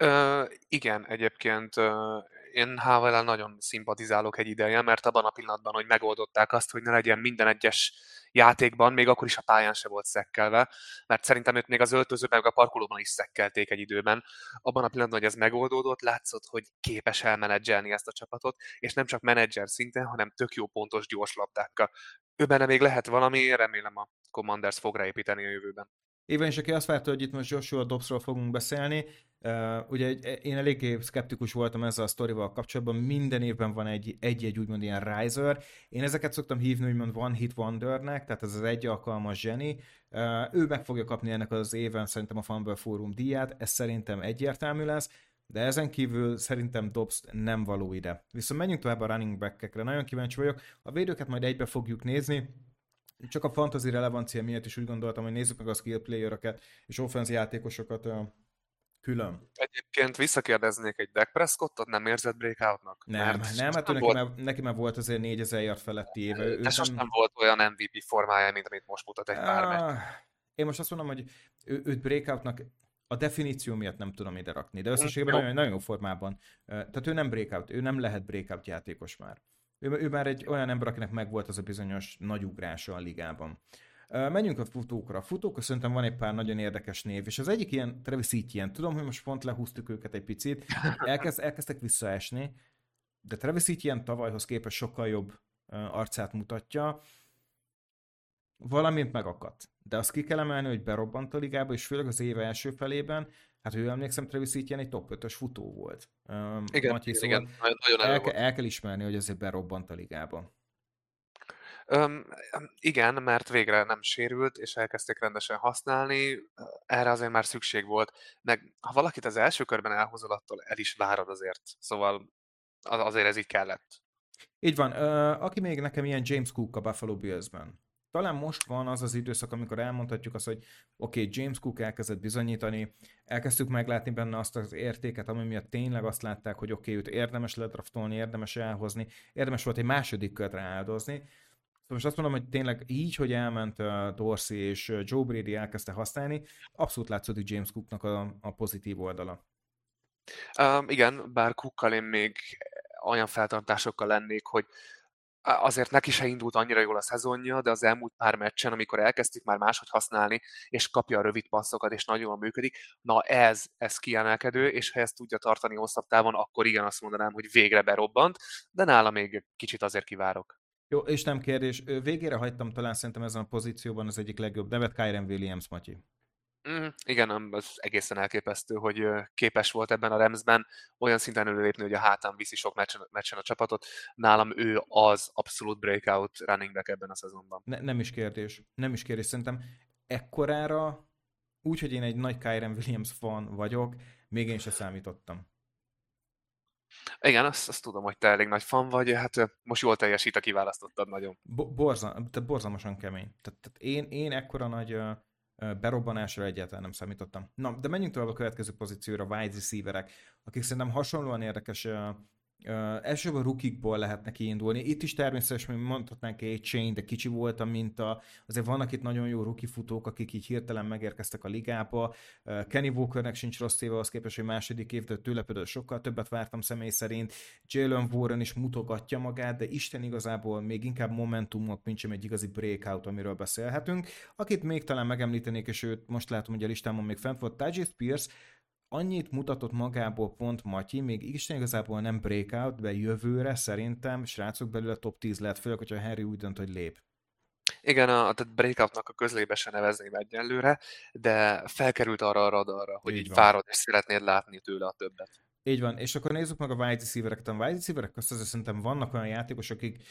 Uh, igen, egyébként uh, én howell nagyon szimpatizálok egy ideje, mert abban a pillanatban, hogy megoldották azt, hogy ne legyen minden egyes játékban, még akkor is a pályán se volt szekkelve, mert szerintem őt még az öltözőben, meg a parkolóban is szekkelték egy időben. Abban a pillanatban, hogy ez megoldódott, látszott, hogy képes elmenedzselni ezt a csapatot, és nem csak menedzser szinten, hanem tök jó pontos, gyors labdákkal. Ő benne még lehet valami, remélem a Commanders fog ráépíteni a jövőben. Éven is, aki azt várta, hogy itt most Joshua Dobbsról fogunk beszélni, Uh, ugye én eléggé szkeptikus voltam ezzel a sztorival kapcsolatban, minden évben van egy, egy-egy úgymond ilyen riser. Én ezeket szoktam hívni úgymond one hit wondernek, tehát ez az egy alkalmas zseni. Uh, ő meg fogja kapni ennek az éven szerintem a Fumble Forum díját, ez szerintem egyértelmű lesz, de ezen kívül szerintem Dobbs nem való ide. Viszont menjünk tovább a running back-ekre, nagyon kíváncsi vagyok. A védőket majd egybe fogjuk nézni, csak a fantasy relevancia miatt is úgy gondoltam, hogy nézzük meg a skill playereket és offense játékosokat Külön. Egyébként visszakérdeznék egy Dak Prescottot, nem érzed breakoutnak? Nem, Mert nem, hát neki, volt... már, neki már volt azért 4000 yard feletti éve. De sosem nem... volt olyan MVP formája, mint amit most mutat egy pár ah, Én most azt mondom, hogy ő, őt breakoutnak a definíció miatt nem tudom ide rakni, de összességében nagyon, nagyon jó formában. Tehát ő nem breakout, ő nem lehet breakout játékos már. Ő, ő már egy olyan ember, akinek megvolt az a bizonyos nagy ugrása a ligában. Menjünk a futókra. A futókra szerintem van egy pár nagyon érdekes név, és az egyik ilyen Travis Etienne. Tudom, hogy most pont lehúztuk őket egy picit, Elkezd, elkezdtek visszaesni, de Travis Etienne tavalyhoz képest sokkal jobb arcát mutatja. Valamint megakadt. De azt ki kell emelni, hogy berobbant a ligába, és főleg az év első felében, hát ő emlékszem, Travis Etienne egy top 5-ös futó volt. Igen, Matyi, szóval igen, nagyon el, el kell ismerni, hogy azért berobbant a ligába. Öm, igen, mert végre nem sérült, és elkezdték rendesen használni. Erre azért már szükség volt. Meg ha valakit az első körben elhozol, attól el is várod azért. Szóval azért ez így kellett. Így van. Uh, aki még nekem ilyen James Cook a Buffalo Bills-ben. Talán most van az az időszak, amikor elmondhatjuk azt, hogy oké, okay, James Cook elkezdett bizonyítani, elkezdtük meglátni benne azt az értéket, ami miatt tényleg azt látták, hogy oké, okay, őt érdemes ledraftolni, érdemes elhozni, érdemes volt egy második körre áldozni, most azt mondom, hogy tényleg így, hogy elment uh, Dorsey és uh, Joe Brady elkezdte használni, abszolút látszódik James Cooknak a, a pozitív oldala. Um, igen, bár Cookkal én még olyan feltartásokkal lennék, hogy azért neki se indult annyira jól a szezonja, de az elmúlt pár meccsen, amikor elkezdték már máshogy használni, és kapja a rövid passzokat, és nagyon jól működik, na ez, ez kiemelkedő, és ha ezt tudja tartani hosszabb távon, akkor igen azt mondanám, hogy végre berobbant, de nála még kicsit azért kivárok. Jó, és nem kérdés, végére hagytam talán szerintem ezen a pozícióban az egyik legjobb nevet, Kyren Williams, Matyi. Mm, igen, az egészen elképesztő, hogy képes volt ebben a Remsben olyan szinten előlépni, hogy a hátán viszi sok meccsen, meccsen a csapatot. Nálam ő az abszolút breakout running back ebben a szezonban. Ne, nem is kérdés. Nem is kérdés. Szerintem ekkorára, úgy, hogy én egy nagy Kyren Williams fan vagyok, még én sem számítottam. Igen, azt, azt tudom, hogy te elég nagy fan vagy, hát most jól teljesít, a kiválasztottad nagyon. Bo- borza, tehát borzalmasan kemény. Tehát, tehát én, én ekkora nagy uh, berobbanásra egyáltalán nem számítottam. Na, de menjünk tovább a következő pozícióra, wide receiverek, akik szerintem hasonlóan érdekes uh, elsősorban rukikból lehetne kiindulni. Itt is természetesen mondhatnánk egy chain, de kicsi volt a minta. Azért vannak itt nagyon jó ruki futók, akik így hirtelen megérkeztek a ligába. Uh, Kenny Walkernek sincs rossz éve, az képest, hogy második év, de tőle például sokkal többet vártam személy szerint. Jalen Warren is mutogatja magát, de Isten igazából még inkább momentumok, mint sem egy igazi breakout, amiről beszélhetünk. Akit még talán megemlítenék, és őt most látom, hogy a listámon még fent volt, Tajay Spears, annyit mutatott magából pont Matyi, még Isten igazából nem breakout, de jövőre szerintem srácok belőle top 10 lehet, főleg, hogyha Harry úgy dönt, hogy lép. Igen, a, tehát breakoutnak a közlébe se nevezném egyelőre, de felkerült arra a radarra, hogy így, így várod, és szeretnéd látni tőle a többet. Így van, és akkor nézzük meg a wide receivereket. A wide receiverek között szerintem vannak olyan játékosok, akik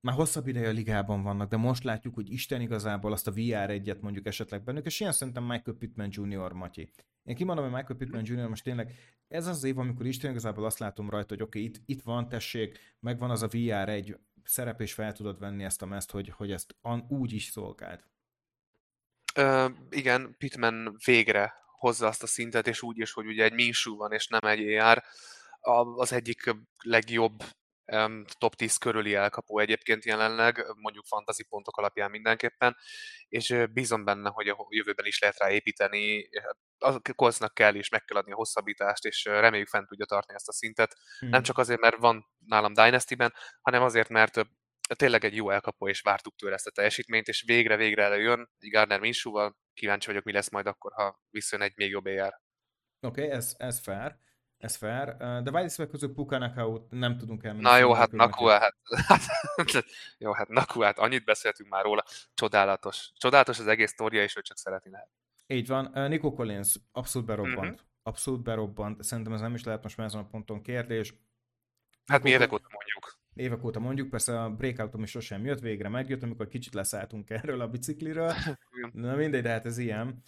már hosszabb ideje a ligában vannak, de most látjuk, hogy Isten igazából azt a VR egyet mondjuk esetleg bennük, és ilyen szerintem Michael Pittman Jr. Matyi. Én kimondom, hogy Michael Pittman Jr. most tényleg ez az év, amikor Isten igazából azt látom rajta, hogy oké, okay, itt, itt van, tessék, megvan az a VR egy szerep, és fel tudod venni ezt a meszt, hogy, hogy ezt an, úgy is szolgált. Uh, igen, Pittman végre hozza azt a szintet, és úgy is, hogy ugye egy Minshew van, és nem egy AR, az egyik legjobb top 10 körüli elkapó egyébként jelenleg, mondjuk fantasy pontok alapján mindenképpen, és bízom benne, hogy a jövőben is lehet rá építeni, a Coltsnak kell és meg kell adni a hosszabbítást, és reméljük fent tudja tartani ezt a szintet. Hmm. Nem csak azért, mert van nálam Dynasty-ben, hanem azért, mert tényleg egy jó elkapó, és vártuk tőle ezt a teljesítményt, és végre-végre előjön Gardner Minshew-val. Kíváncsi vagyok, mi lesz majd akkor, ha visszajön egy még jobb AR. Oké, okay, ez, ez fair. Ez fair. De Wildsvek közül Pukanakaut nem tudunk elmenni. Na jó, hát Nakua, hát, [laughs] hát, jó, hát Nakua, hát annyit beszéltünk már róla. Csodálatos. Csodálatos az egész sztoria, és ő csak szeretni lehet. Így van. Nico Collins abszolút berobbant. Mm-hmm. Abszolút berobbant. Szerintem ez nem is lehet most már ezen a ponton kérdés. Hát mi évek óta mondjuk. Évek óta mondjuk, persze a breakoutom is sosem jött, végre megjött, amikor kicsit leszálltunk [laughs] erről a bicikliről. [laughs] Na mindegy, de hát ez ilyen.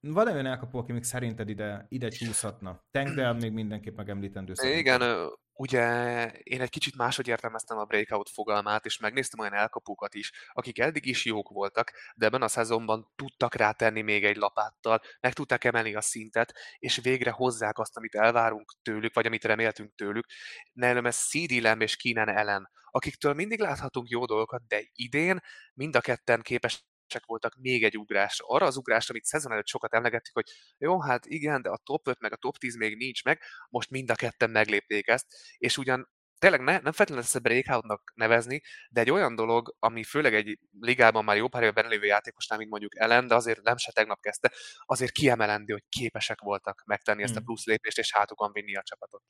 Van-e olyan elkapó, aki még szerinted ide, ide csúszhatna? Tankdale még mindenképp megemlítendő szerintem. Igen, ugye én egy kicsit máshogy értelmeztem a breakout fogalmát, és megnéztem olyan elkapókat is, akik eddig is jók voltak, de ebben a szezonban tudtak rátenni még egy lapáttal, meg tudták emelni a szintet, és végre hozzák azt, amit elvárunk tőlük, vagy amit reméltünk tőlük. Nem ez CD Lamb és Keenan Ellen, akiktől mindig láthatunk jó dolgokat, de idén mind a ketten képes voltak még egy ugrásra. Arra az ugrásra, amit szezon előtt sokat emlegettük, hogy jó, hát igen, de a top 5 meg a top 10 még nincs meg, most mind a ketten meglépték ezt, és ugyan tényleg ne, nem feltétlenül a breakoutnak nevezni, de egy olyan dolog, ami főleg egy ligában már jó pár éve benne lévő játékosnál, mint mondjuk Ellen, de azért nem se tegnap kezdte, azért kiemelendő, hogy képesek voltak megtenni hmm. ezt a plusz lépést, és hátukon vinni a csapatot.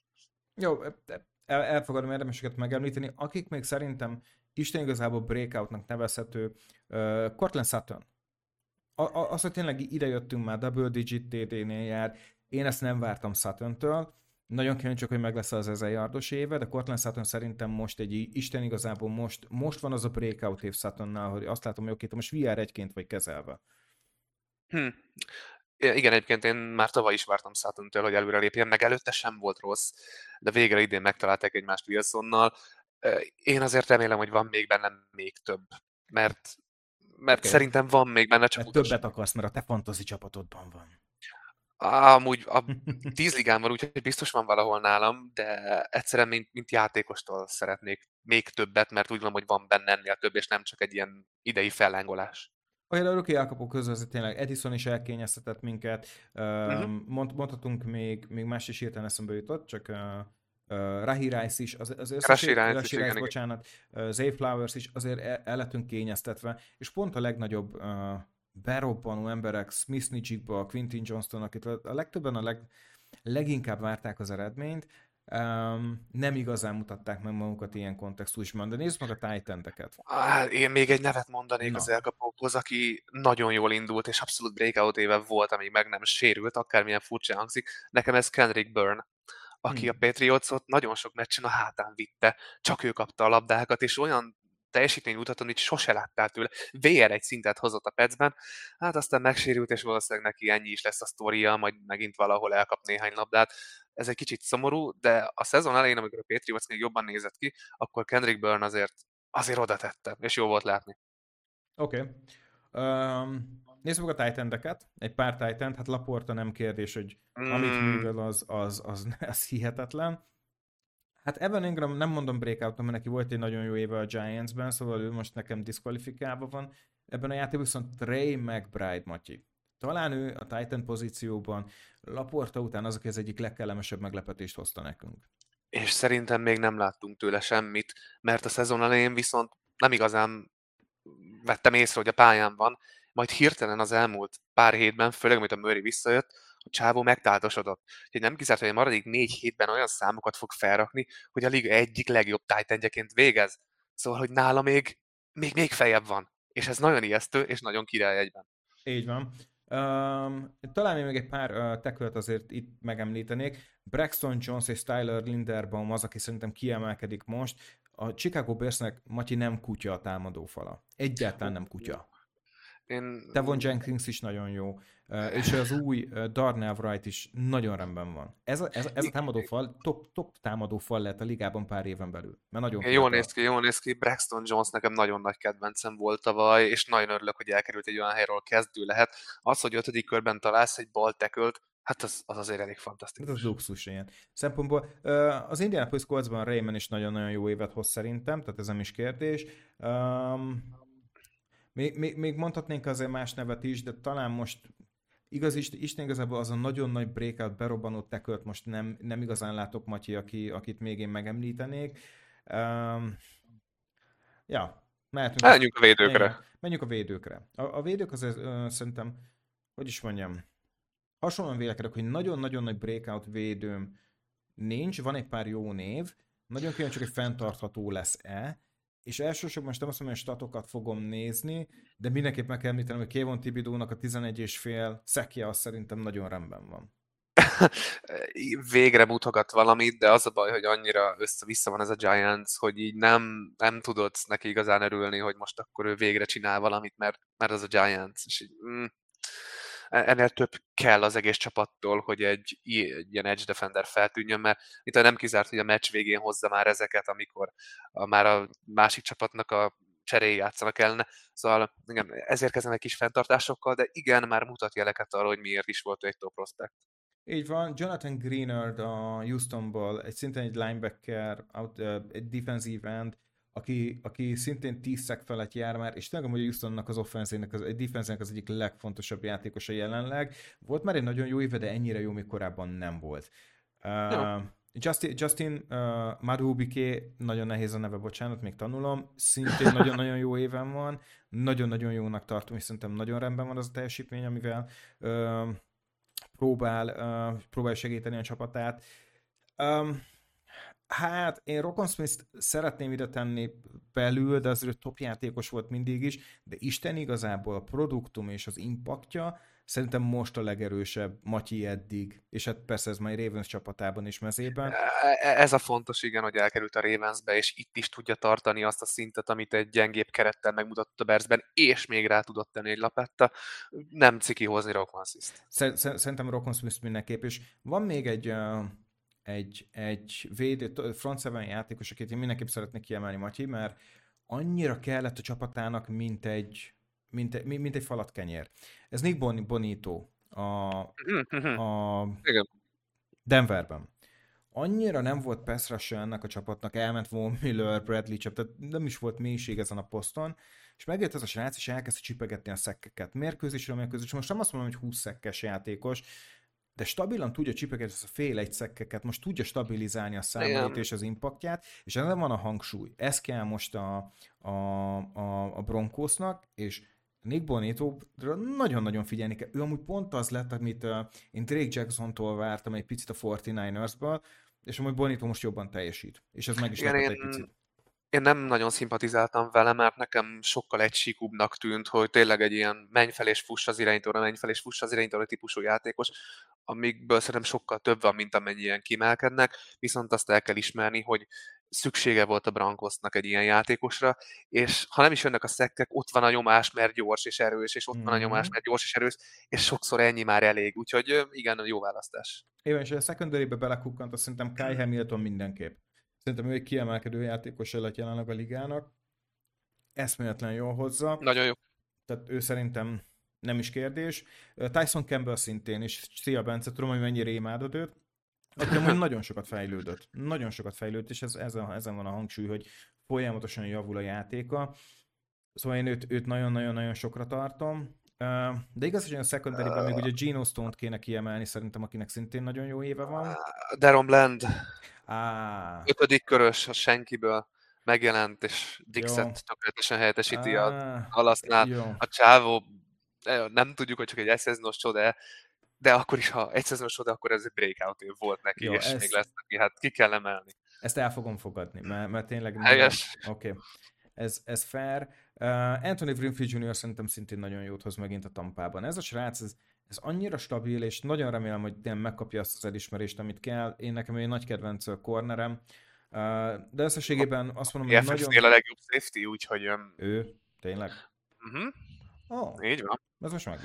Jó, el, elfogadom érdemeseket megemlíteni. Akik még szerintem Isten igazából breakoutnak nevezhető uh, Cortland Sutton. A, a, az, hogy tényleg ide jöttünk már, double digit TD-nél jár, én ezt nem vártam Sutton-től. Nagyon kíváncsiak, hogy meg lesz az ezer yardos éve, de Cortland Sutton szerintem most egy Isten igazából most, most van az a breakout év Suttonnál, hogy azt látom, hogy oké, most VR egyként vagy kezelve. Hm. Igen, egyébként én már tavaly is vártam sutton hogy előre lépjen, meg előtte sem volt rossz, de végre idén megtalálták egymást Wilsonnal. Én azért remélem, hogy van még bennem még több, mert, mert okay. szerintem van még benne, csak mert többet akarsz, mert a te fantasy csapatodban van. Amúgy a [laughs] tíz ligán van, úgyhogy biztos van valahol nálam, de egyszerűen mint, mint játékostól szeretnék még többet, mert úgy gondolom, hogy van benne ennél több, és nem csak egy ilyen idei fellángolás. Olyan a rookie elkapók közül azért tényleg Edison is elkényeztetett minket, uh-huh. Mond, mondhatunk még, még más is hirtelen eszembe jutott, csak uh, uh, Rahi Rice is, az, az Rashi Rice, Rashi Rice, Rice bocsánat, uh, Zay Flowers is azért el, el lettünk kényeztetve, és pont a legnagyobb uh, berobbanó emberek, Smith Nijigba, Quintin Johnston, akit a legtöbben a leg, leginkább várták az eredményt, um, nem igazán mutatták meg magukat ilyen kontextusban, de nézd meg a titan Én még egy nevet mondanék Na. az elkapókhoz, aki nagyon jól indult, és abszolút breakout éve volt, amíg meg nem sérült, akármilyen furcsa hangzik. Nekem ez Kendrick Byrne aki hmm. a Patriotsot nagyon sok meccsen a hátán vitte, csak ő kapta a labdákat, és olyan teljesítménymutatót itt sose láttál tőle. VR egy szintet hozott a Petsben, hát aztán megsérült, és valószínűleg neki ennyi is lesz a sztoria, majd megint valahol elkap néhány labdát. Ez egy kicsit szomorú, de a szezon elején, amikor a Patriots még jobban nézett ki, akkor Kendrick Byrne azért, azért oda tette, és jó volt látni. Oké. Okay. Um, nézzük meg a titan Egy pár titan hát Laporta nem kérdés, hogy mm. amit művel, az, az, az, [laughs] az hihetetlen. Hát Evan Ingram nem mondom breakout mert neki volt egy nagyon jó éve a Giants-ben, szóval ő most nekem diszkvalifikálva van. Ebben a játékban viszont Trey McBride, Matyi. Talán ő a Titan pozícióban Laporta után az, aki az egyik legkellemesebb meglepetést hozta nekünk. És szerintem még nem láttunk tőle semmit, mert a szezon elején viszont nem igazán vettem észre, hogy a pályán van, majd hirtelen az elmúlt pár hétben, főleg amit a Murray visszajött, a csávó megtáltosodott. Úgyhogy nem kizárt, hogy a maradék négy hétben olyan számokat fog felrakni, hogy a liga egyik legjobb titan végez. Szóval, hogy nála még, még, még fejebb van. És ez nagyon ijesztő, és nagyon király egyben. Így van. Um, talán még egy pár uh, tekvőt azért itt megemlítenék. Braxton Jones és Tyler Linderbaum az, aki szerintem kiemelkedik most. A Chicago Bearsnek Matyi nem kutya a támadófala. Egyáltalán nem kutya. Én... Devon Jenkins is nagyon jó, és az új Darnell Wright is nagyon rendben van. Ez a, ez, ez a támadófal, top, top támadófal lett a ligában pár éven belül. Mert nagyon jó néz ki, jó néz ki. Braxton Jones nekem nagyon nagy kedvencem volt tavaly, és nagyon örülök, hogy elkerült egy olyan helyről kezdő lehet. Az, hogy ötödik körben találsz egy bal tekölt, Hát az, az azért elég fantasztikus. Ez az luxus ilyen. Szempontból az Indianapolis Coltsban Raymond is nagyon-nagyon jó évet hoz szerintem, tehát ez nem is kérdés. Um, még, még, még mondhatnénk azért más nevet is, de talán most igaz, Isten igazából az a nagyon nagy breakout berobbanó tekölt most nem, nem igazán látok Matyi, aki, akit még én megemlítenék. Um, ja, mehetünk. Menjünk a védőkre. Igen, menjünk a védőkre. A, a védők azért uh, szerintem, hogy is mondjam, hasonlóan vélekedek, hogy nagyon-nagyon nagy breakout védőm nincs, van egy pár jó név, nagyon kíváncsi, hogy fenntartható lesz-e, és elsősorban most nem azt mondom, hogy statokat fogom nézni, de mindenképp meg kell említenem, hogy Kevon Tibidónak a 11 és fél szekje az szerintem nagyon rendben van. [laughs] Végre mutogat valamit, de az a baj, hogy annyira össze-vissza van ez a Giants, hogy így nem, nem tudod neki igazán örülni, hogy most akkor ő végre csinál valamit, mert, mert az a Giants. És így, mm, ennél több kell az egész csapattól, hogy egy, egy ilyen edge defender feltűnjön, mert itt nem kizárt, hogy a meccs végén hozza már ezeket, amikor a, már a másik csapatnak a cseréi játszanak ellene. Szóval igen, ezért kezdem egy kis fenntartásokkal, de igen, már mutat jeleket arra, hogy miért is volt egy top prospect. Így van, Jonathan Greenard a Houstonból, egy szintén egy linebacker, out, egy defensive end, aki, aki szintén 10 szek felett jár már, és tényleg hogy a Houstonnak az offenzének, az, defense az egyik legfontosabb játékosa jelenleg. Volt már egy nagyon jó éve, de ennyire jó még korábban nem volt. Uh, Justin, Justin uh, Madubiké, nagyon nehéz a neve, bocsánat, még tanulom, szintén [laughs] nagyon-nagyon jó éven van, nagyon-nagyon jónak tartom, és szerintem nagyon rendben van az a teljesítmény, amivel uh, próbál, uh, próbál segíteni a csapatát. Um, Hát én Rokon smith szeretném ide tenni belül, de azért top játékos volt mindig is, de Isten igazából a produktum és az impaktja szerintem most a legerősebb Matyi eddig, és hát persze ez majd Ravens csapatában is mezében. E, e, ez a fontos, igen, hogy elkerült a Ravensbe, és itt is tudja tartani azt a szintet, amit egy gyengébb kerettel megmutatott a Bersben, és még rá tudott tenni egy lapetta. Nem ciki hozni Rokon Smith. Szerintem Rokon Smith mindenképp, és van még egy egy, egy védő, front seven játékos, akit én mindenképp szeretnék kiemelni, Matyi, mert annyira kellett a csapatának, mint egy, mint egy, mint egy falat kenyér. Ez Nick Bonito a, [laughs] a Denverben. Annyira nem volt pass ennek a csapatnak, elment Von Miller, Bradley Chubb, tehát nem is volt mélység ezen a poszton, és megjött ez a srác, és elkezdte csipegetni a szekkeket. Mérkőzésre, mérkőzésre. Most nem azt mondom, hogy 20 szekkes játékos, de stabilan tudja csipegetni ezt a fél egy szekkeket, most tudja stabilizálni a számait és az impaktját, és ezen van a hangsúly. Ez kell most a, a, a, a Broncosnak, és Nick bonito nagyon-nagyon figyelni kell. Ő amúgy pont az lett, amit uh, én Drake Jackson-tól vártam egy picit a 49ers-ből, és amúgy Bonito most jobban teljesít. És ez meg is Igen, én, egy picit én nem nagyon szimpatizáltam vele, mert nekem sokkal egysíkúbbnak tűnt, hogy tényleg egy ilyen menj fel és fuss az irányítóra, menj fel és fuss az irányítóra típusú játékos, amikből szerintem sokkal több van, mint amennyien kimelkednek, viszont azt el kell ismerni, hogy szüksége volt a Brankosnak egy ilyen játékosra, és ha nem is jönnek a szekkek, ott van a nyomás, mert gyors és erős, és ott mm. van a nyomás, mhm. mert gyors és erős, és sokszor ennyi már elég, úgyhogy igen, jó választás. Igen, és a secondary-be belekukkant, azt szerintem Kai Hamilton mindenképp. Szerintem ő egy kiemelkedő játékos lett jelenleg a ligának. Eszméletlen jól hozza. Nagyon jó. Tehát ő szerintem nem is kérdés. Tyson Campbell szintén, és szia Bence, tudom, hogy mennyire imádod őt. Aki amúgy [laughs] nagyon sokat fejlődött. Nagyon sokat fejlődött, és ez, ezen, ezen van a hangsúly, hogy folyamatosan javul a játéka. Szóval én őt, őt nagyon-nagyon-nagyon sokra tartom. De igaz, hogy a secondary még ugye Geno Stone-t kéne kiemelni, szerintem, akinek szintén nagyon jó éve van. Deron Bland. Ah. Ötödik körös a senkiből megjelent, és Dixet tökéletesen helyettesíti ah, a halasznál. A csávó, nem tudjuk, hogy csak egy eszezonos csoda, de akkor is, ha egy szezonos csoda, akkor ez egy breakout év volt neki, Jó, és ezt, még lesz neki, hát ki kell emelni. Ezt el fogom fogadni, mert, mert tényleg... Helyes. Oké. Okay. Ez, ez fair. Uh, Anthony Winfield Jr. szerintem szintén nagyon jót hoz megint a tampában. Ez a srác, ez, ez annyira stabil, és nagyon remélem, hogy nem megkapja azt az elismerést, amit kell. Én nekem egy nagy kedvenc a cornerem, de összességében azt mondom, hogy nagyon... a legjobb safety, úgyhogy... Ő? Tényleg? Uh-huh. Oh, Így van. Ez most meg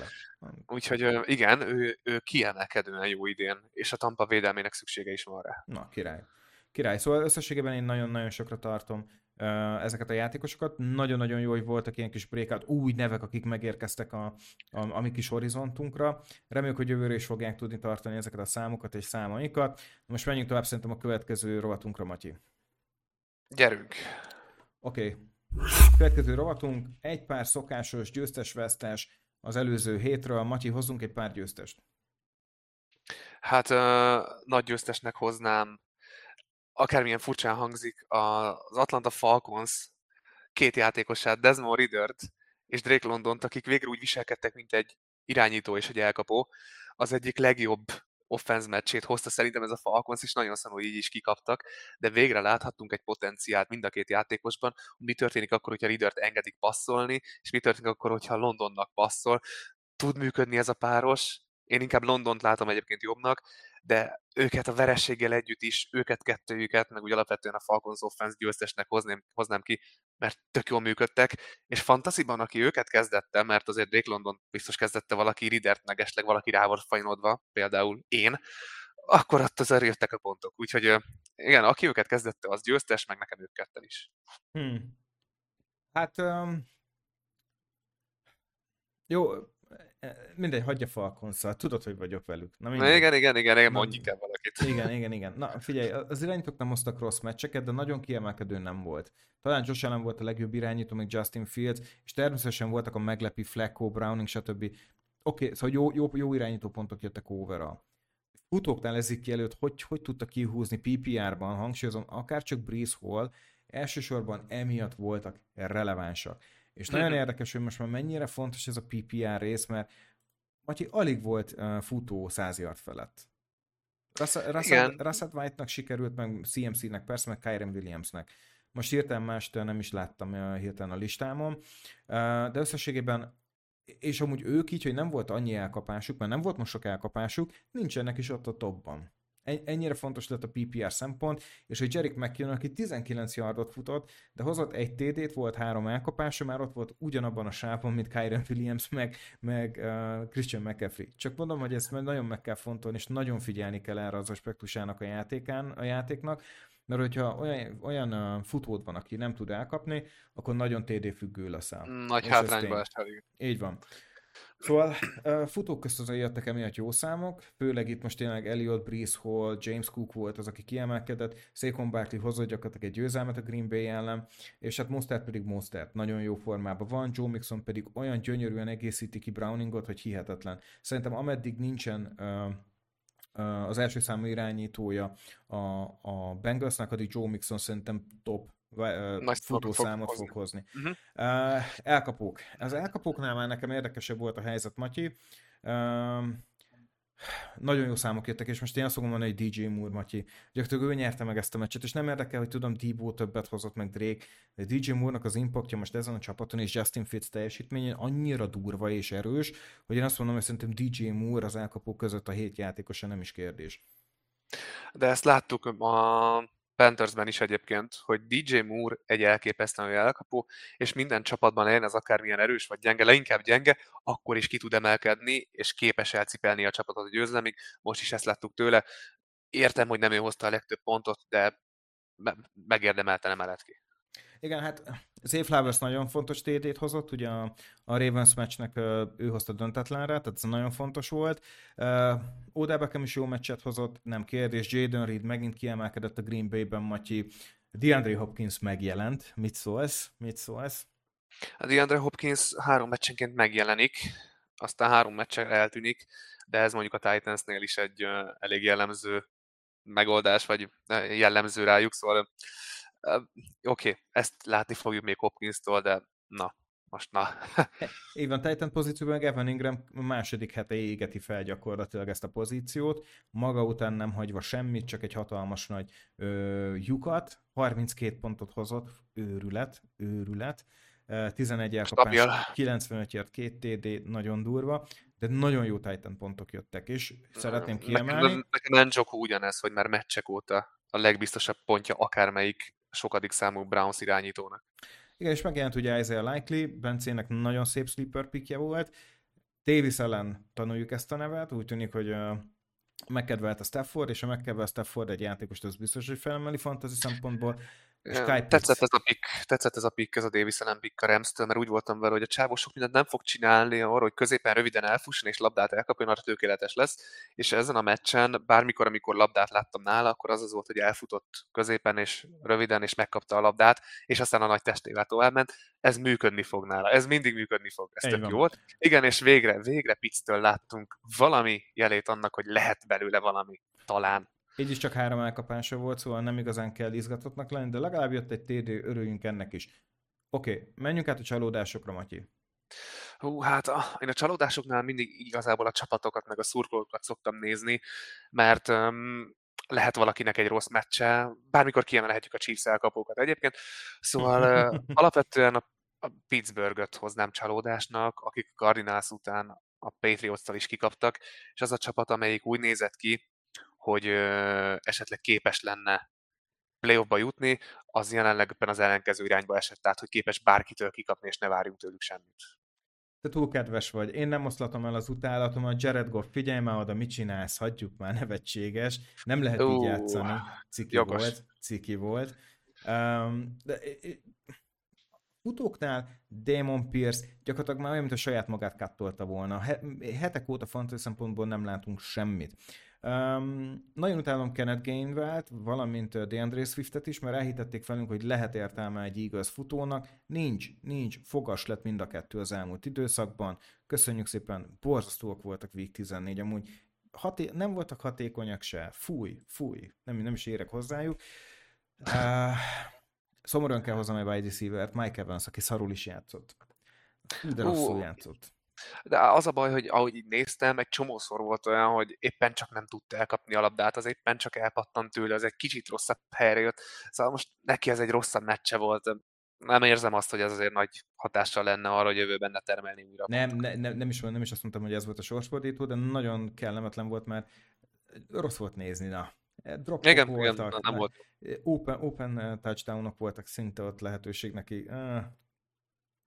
Úgyhogy igen, ő, ő kiemelkedően jó idén, és a Tampa védelmének szüksége is van rá. Na, király. Király. Szóval összességében én nagyon-nagyon sokra tartom ezeket a játékosokat. Nagyon-nagyon jó, hogy voltak ilyen kis breakout, új nevek, akik megérkeztek a, a, a mi kis horizontunkra. Reméljük, hogy jövőre is fogják tudni tartani ezeket a számokat és számaikat. Most menjünk tovább szerintem a következő rovatunkra, Matyi. Gyerünk! Oké. Okay. Következő rovatunk, egy pár szokásos győztes-vesztes az előző hétről. Matyi, hozzunk egy pár győztest. Hát uh, nagy győztesnek hoznám akármilyen furcsán hangzik, az Atlanta Falcons két játékosát, Desmond Riddert és Drake Londont, akik végre úgy viselkedtek, mint egy irányító és egy elkapó, az egyik legjobb offense meccsét hozta szerintem ez a Falcons, és nagyon szanul így is kikaptak, de végre láthattunk egy potenciált mind a két játékosban, mi történik akkor, hogyha Riddert engedik passzolni, és mi történik akkor, hogyha Londonnak passzol. Tud működni ez a páros, Én inkább Londont látom egyébként jobbnak, de őket a verességgel együtt is, őket kettőjüket, meg úgy alapvetően a Falcons offense győztesnek hozném, hoznám ki, mert tök jól működtek, és Fantasyban, aki őket kezdette, mert azért Drake London biztos kezdette valaki Ridert, meg esetleg valaki rá volt fajnodva, például én, akkor ott az jöttek a pontok. Úgyhogy igen, aki őket kezdette, az győztes, meg nekem ők ketten is. Hmm. Hát um, jó, mindegy, hagyja Falconszal, tudod, hogy vagyok velük. Na, Na igen, igen, igen, igen, mondjuk el valakit. Igen, igen, igen. Na figyelj, az irányítók nem hoztak rossz meccseket, de nagyon kiemelkedő nem volt. Talán Josh Allen volt a legjobb irányító, még Justin Fields, és természetesen voltak a meglepi Flacco, Browning, stb. Oké, okay, szóval jó, jó, jó irányító pontok jöttek overall futóknál ezik ki előtt, hogy, hogy tudta kihúzni PPR-ban, hangsúlyozom, akár csak Breeze Hall, elsősorban emiatt voltak relevánsak. És nagyon mhm. érdekes, hogy most már mennyire fontos ez a PPR rész, mert Matyi alig volt uh, futó 100 yard felett. Russell White-nak sikerült, meg CMC-nek persze, meg Kyren Williamsnek. Most hirtelen mást nem is láttam uh, hirtelen a listámon, uh, de összességében és amúgy ők így, hogy nem volt annyi elkapásuk, mert nem volt most sok elkapásuk, nincsenek is ott a topban. Ennyire fontos lett a PPR szempont, és hogy Jerick McKinnon, aki 19 yardot futott, de hozott egy TD-t, volt három elkapása, már ott volt ugyanabban a sávon, mint Kyron Williams, meg, meg uh, Christian McCaffrey. Csak mondom, hogy ezt nagyon meg kell fontolni, és nagyon figyelni kell erre az aspektusának a játékán, a játéknak, mert hogyha olyan, olyan uh, futód van, aki nem tud elkapni, akkor nagyon TD függő leszel. Nagy hátrányba esel. Így van. Szóval futók közt azért jöttek emiatt jó számok, főleg itt most tényleg Elliot, Breeze Hall, James Cook volt az, aki kiemelkedett, Saquon Barkley hozott gyakorlatilag egy győzelmet a Green Bay ellen, és hát Mostert pedig Mostert, nagyon jó formában van, Joe Mixon pedig olyan gyönyörűen egészíti ki Browningot, hogy hihetetlen. Szerintem ameddig nincsen uh, az első számú irányítója a, a Bengalsnak, addig Joe Mixon szerintem top Nagy futószámot fog, fog hozni. Uh-huh. Uh, elkapók. Az elkapóknál már nekem érdekesebb volt a helyzet, Matyi. Nagyon jó számok jöttek, és most én azt fogom mondani, hogy DJ Moore, Matyi. Gyakorlatilag ő nyerte meg ezt a meccset, és nem érdekel, hogy tudom, Debo többet hozott, meg Drake, de DJ Moore-nak az impactja most ezen a csapaton, és Justin Fitz teljesítményén annyira durva és erős, hogy én azt mondom, hogy szerintem DJ Moore az elkapók között a hét játékosa nem is kérdés. De ezt láttuk a Panthersben is egyébként, hogy DJ Moore egy elképesztően elkapó, és minden csapatban legyen ez akármilyen erős vagy gyenge, leginkább gyenge, akkor is ki tud emelkedni, és képes elcipelni a csapatot a győzelemig. Most is ezt láttuk tőle. Értem, hogy nem ő hozta a legtöbb pontot, de megérdemelte nem elet ki. Igen, hát Zay Flowers nagyon fontos TD-t hozott, ugye a, a Ravens meccsnek ő hozta döntetlenre, tehát ez nagyon fontos volt. Uh, Odell Beckham is jó meccset hozott, nem kérdés. Jaden Reed megint kiemelkedett a Green Bay-ben, Matyi. DeAndre Hopkins megjelent. Mit szólsz? Mit szólsz? A DeAndre Hopkins három meccsenként megjelenik, aztán három meccsen eltűnik, de ez mondjuk a Titansnél is egy elég jellemző megoldás, vagy jellemző rájuk, szóval Oké, okay, ezt látni fogjuk még Hopkins-tól, de na, most na. [laughs] Így van, Titan pozícióban meg Evan Ingram második hete égeti fel gyakorlatilag ezt a pozíciót, maga után nem hagyva semmit, csak egy hatalmas nagy ö, lyukat, 32 pontot hozott, őrület, őrület, 11 elkapás, 95 yard, 2 TD, nagyon durva, de nagyon jó Titan pontok jöttek, és szeretném kiemelni. Nekem, nekem ugyanez, hogy már meccsek óta a legbiztosabb pontja akármelyik sokadik számú Browns irányítónak. Igen, és megjelent ugye Isaiah Likely, Bencének nagyon szép sleeper pickje volt. Davis ellen tanuljuk ezt a nevet, úgy tűnik, hogy megkedvelt a Stafford, és a megkedvelt Stafford egy játékost, az biztos, hogy felemeli fantasy szempontból. Skype tetszett ez a pick, tetszett ez a pick, ez a Davis ellen pick a rams mert úgy voltam vele, hogy a csávó sok mindent nem fog csinálni arra, hogy középen röviden elfusson és labdát elkapjon, arra tökéletes lesz. És ezen a meccsen, bármikor, amikor labdát láttam nála, akkor az az volt, hogy elfutott középen és röviden, és megkapta a labdát, és aztán a nagy testével továbbment. Ez működni fog nála, ez mindig működni fog, ez tök jó volt. Igen, és végre, végre Pitztől láttunk valami jelét annak, hogy lehet belőle valami, talán. Így is csak három elkapása volt, szóval nem igazán kell izgatottnak lenni, de legalább jött egy TD, örüljünk ennek is. Oké, okay, menjünk át a csalódásokra, Matyi. Hú, hát a, én a csalódásoknál mindig igazából a csapatokat, meg a szurkolókat szoktam nézni, mert um, lehet valakinek egy rossz meccse, bármikor kiemelhetjük a Chiefs elkapókat egyébként. Szóval uh, [laughs] alapvetően a, a Pittsburgh-öt hoznám csalódásnak, akik a Cardinals után a Patriots-tal is kikaptak, és az a csapat, amelyik úgy nézett ki, hogy esetleg képes lenne playoffba jutni, az jelenleg ebben az ellenkező irányba esett, tehát hogy képes bárkitől kikapni, és ne várjunk tőlük semmit. Te túl kedves vagy. Én nem oszlatom el az a Jared Goff, figyelj már oda, mit csinálsz, hagyjuk már, nevetséges. Nem lehet uh, így játszani. Ciki jogos. volt, ciki volt. Um, de, futóknál Damon Pierce gyakorlatilag már olyan, mint a saját magát kattolta volna. Hetek óta fantasy szempontból nem látunk semmit. Um, nagyon utálom Kenneth Gainwell-t, valamint DeAndre Swiftet is, mert elhitették velünk, hogy lehet értelme egy Eagles futónak. Nincs, nincs, fogas lett mind a kettő az elmúlt időszakban. Köszönjük szépen, borzasztóak voltak Week 14, amúgy haté- nem voltak hatékonyak se. Fúj, fúj, nem, nem is érek hozzájuk. Uh, szomorúan kell hoznom egy wide receiver Mike Evans, aki szarul is játszott. De rosszul játszott. De az a baj, hogy ahogy így néztem, egy csomószor volt olyan, hogy éppen csak nem tudta elkapni a labdát, az éppen csak elpattant tőle, az egy kicsit rosszabb helyre jött. Szóval most neki ez egy rosszabb meccse volt. Nem érzem azt, hogy ez azért nagy hatással lenne arra, hogy jövőben ne termelni újra. Nem, ne, ne, nem, is, nem is azt mondtam, hogy ez volt a sorsfordító, de nagyon kellemetlen volt, mert rossz volt nézni, na. Dropok igen, voltak, igen, nem volt. Open, open touchdownok voltak szinte ott lehetőség neki.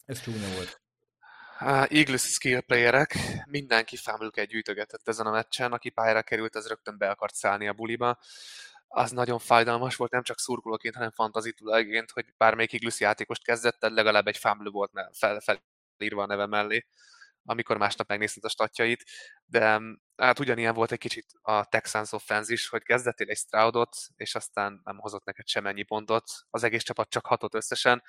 Ez csúnya volt. Eagles skill playerek, mindenki fámlüket gyűjtögetett ezen a meccsen, aki pályára került, az rögtön be akart szállni a buliba. Az nagyon fájdalmas volt, nem csak szurkolóként, hanem fantazi tulajként, hogy bármelyik Eagles játékost kezdett, legalább egy fámlő volt fel, felírva a neve mellé, amikor másnap megnézted a statjait, de hát ugyanilyen volt egy kicsit a Texans offense is, hogy kezdettél egy Stroudot, és aztán nem hozott neked semennyi pontot, az egész csapat csak hatott összesen.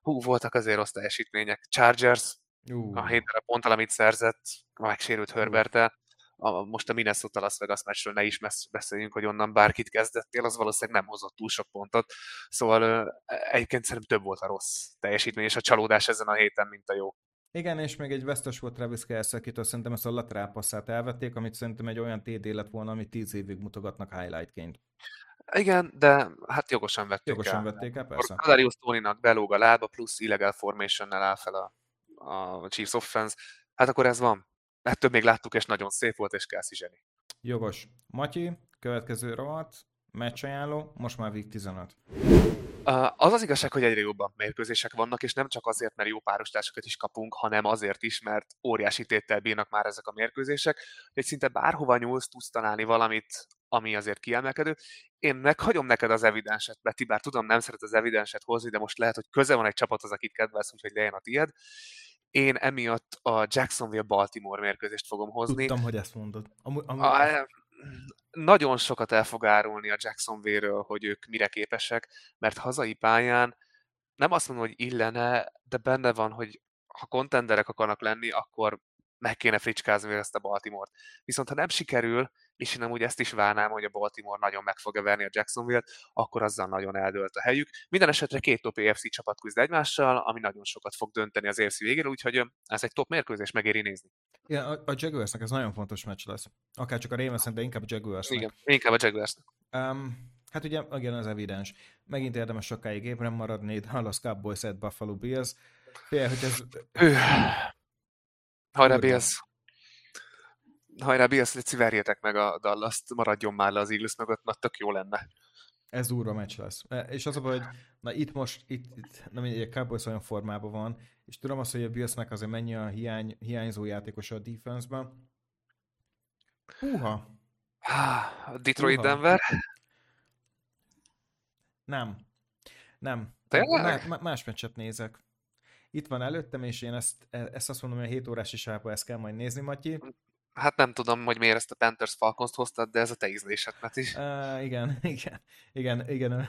Hú, voltak azért rossz teljesítmények. Chargers Uh. A hét darab ponttal, amit szerzett, megsérült Herberte. A, most a Minnesota Las Vegas meccsről ne is beszéljünk, hogy onnan bárkit kezdettél, az valószínűleg nem hozott túl sok pontot. Szóval egyébként szerintem több volt a rossz teljesítmény és a csalódás ezen a héten, mint a jó. Igen, és még egy vesztes volt Travis Kelce, akitől szerintem ezt a lateral passzát elvették, amit szerintem egy olyan TD lett volna, amit tíz évig mutogatnak highlightként. Igen, de hát jogosan vették jogosan el. vették el, persze. Kadarius Tóninak belóg a lába, plusz illegal formation-nel áll fel a a Chiefs offense, hát akkor ez van. Ettől még láttuk, és nagyon szép volt, és Kelsey zseni. Jogos. Matyi, következő rovat, ajánló, most már Week 15. Az az igazság, hogy egyre jobban mérkőzések vannak, és nem csak azért, mert jó párostársakat is kapunk, hanem azért is, mert óriási téttel bírnak már ezek a mérkőzések, hogy szinte bárhova nyúlsz, tudsz találni valamit, ami azért kiemelkedő. Én meghagyom neked az evidenset, Beti, bár tudom, nem szeret az evidenset hozni, de most lehet, hogy köze van egy csapathoz, akit kedvelsz, úgyhogy legyen a tied. Én emiatt a Jacksonville-Baltimore mérkőzést fogom hozni. Tudtam, hogy ezt mondod. Am- am- a, nagyon sokat el fog árulni a Jacksonville-ről, hogy ők mire képesek, mert hazai pályán nem azt mondom, hogy illene, de benne van, hogy ha kontenderek akarnak lenni, akkor meg kéne fricskázni ezt a Baltimore-t. Viszont ha nem sikerül, és én amúgy ezt is várnám, hogy a Baltimore nagyon meg fogja verni a Jacksonville-t, akkor azzal nagyon eldőlt a helyük. Minden esetre két top AFC csapat küzd egymással, ami nagyon sokat fog dönteni az AFC végére, úgyhogy ez egy top mérkőzés, megéri nézni. Igen, a, a Jaguarsnak ez nagyon fontos meccs lesz. Akár csak a ravens de inkább a Jaguarsnak. Igen, inkább a Jaguarsnak. Um, hát ugye, igen, az evidens. Megint érdemes sokáig ébren maradni, Dallas Cowboys at Buffalo Bills. Fél, hogy ez... Hajrá, Bills! hajrá, Bills, légy verjétek meg a dallas maradjon már le az Eagles mögött, mert tök jó lenne. Ez durva meccs lesz. E, és az a baj, hogy na itt most, itt, itt nem mindegy, a Cowboys olyan formában van, és tudom azt, hogy a Billsnek azért mennyi a hiány, hiányzó játékos a defense-ben. Húha! Detroit Húha. Denver? Nem. Nem. Tényleg? más meccset nézek. Itt van előttem, és én ezt, e, ezt azt mondom, hogy a 7 órás is ezt kell majd nézni, Matyi. Hát nem tudom, hogy miért ezt a Panthers Falcons hoztad, de ez a te ízlésed, is. Uh, igen, [laughs] igen, igen, igen.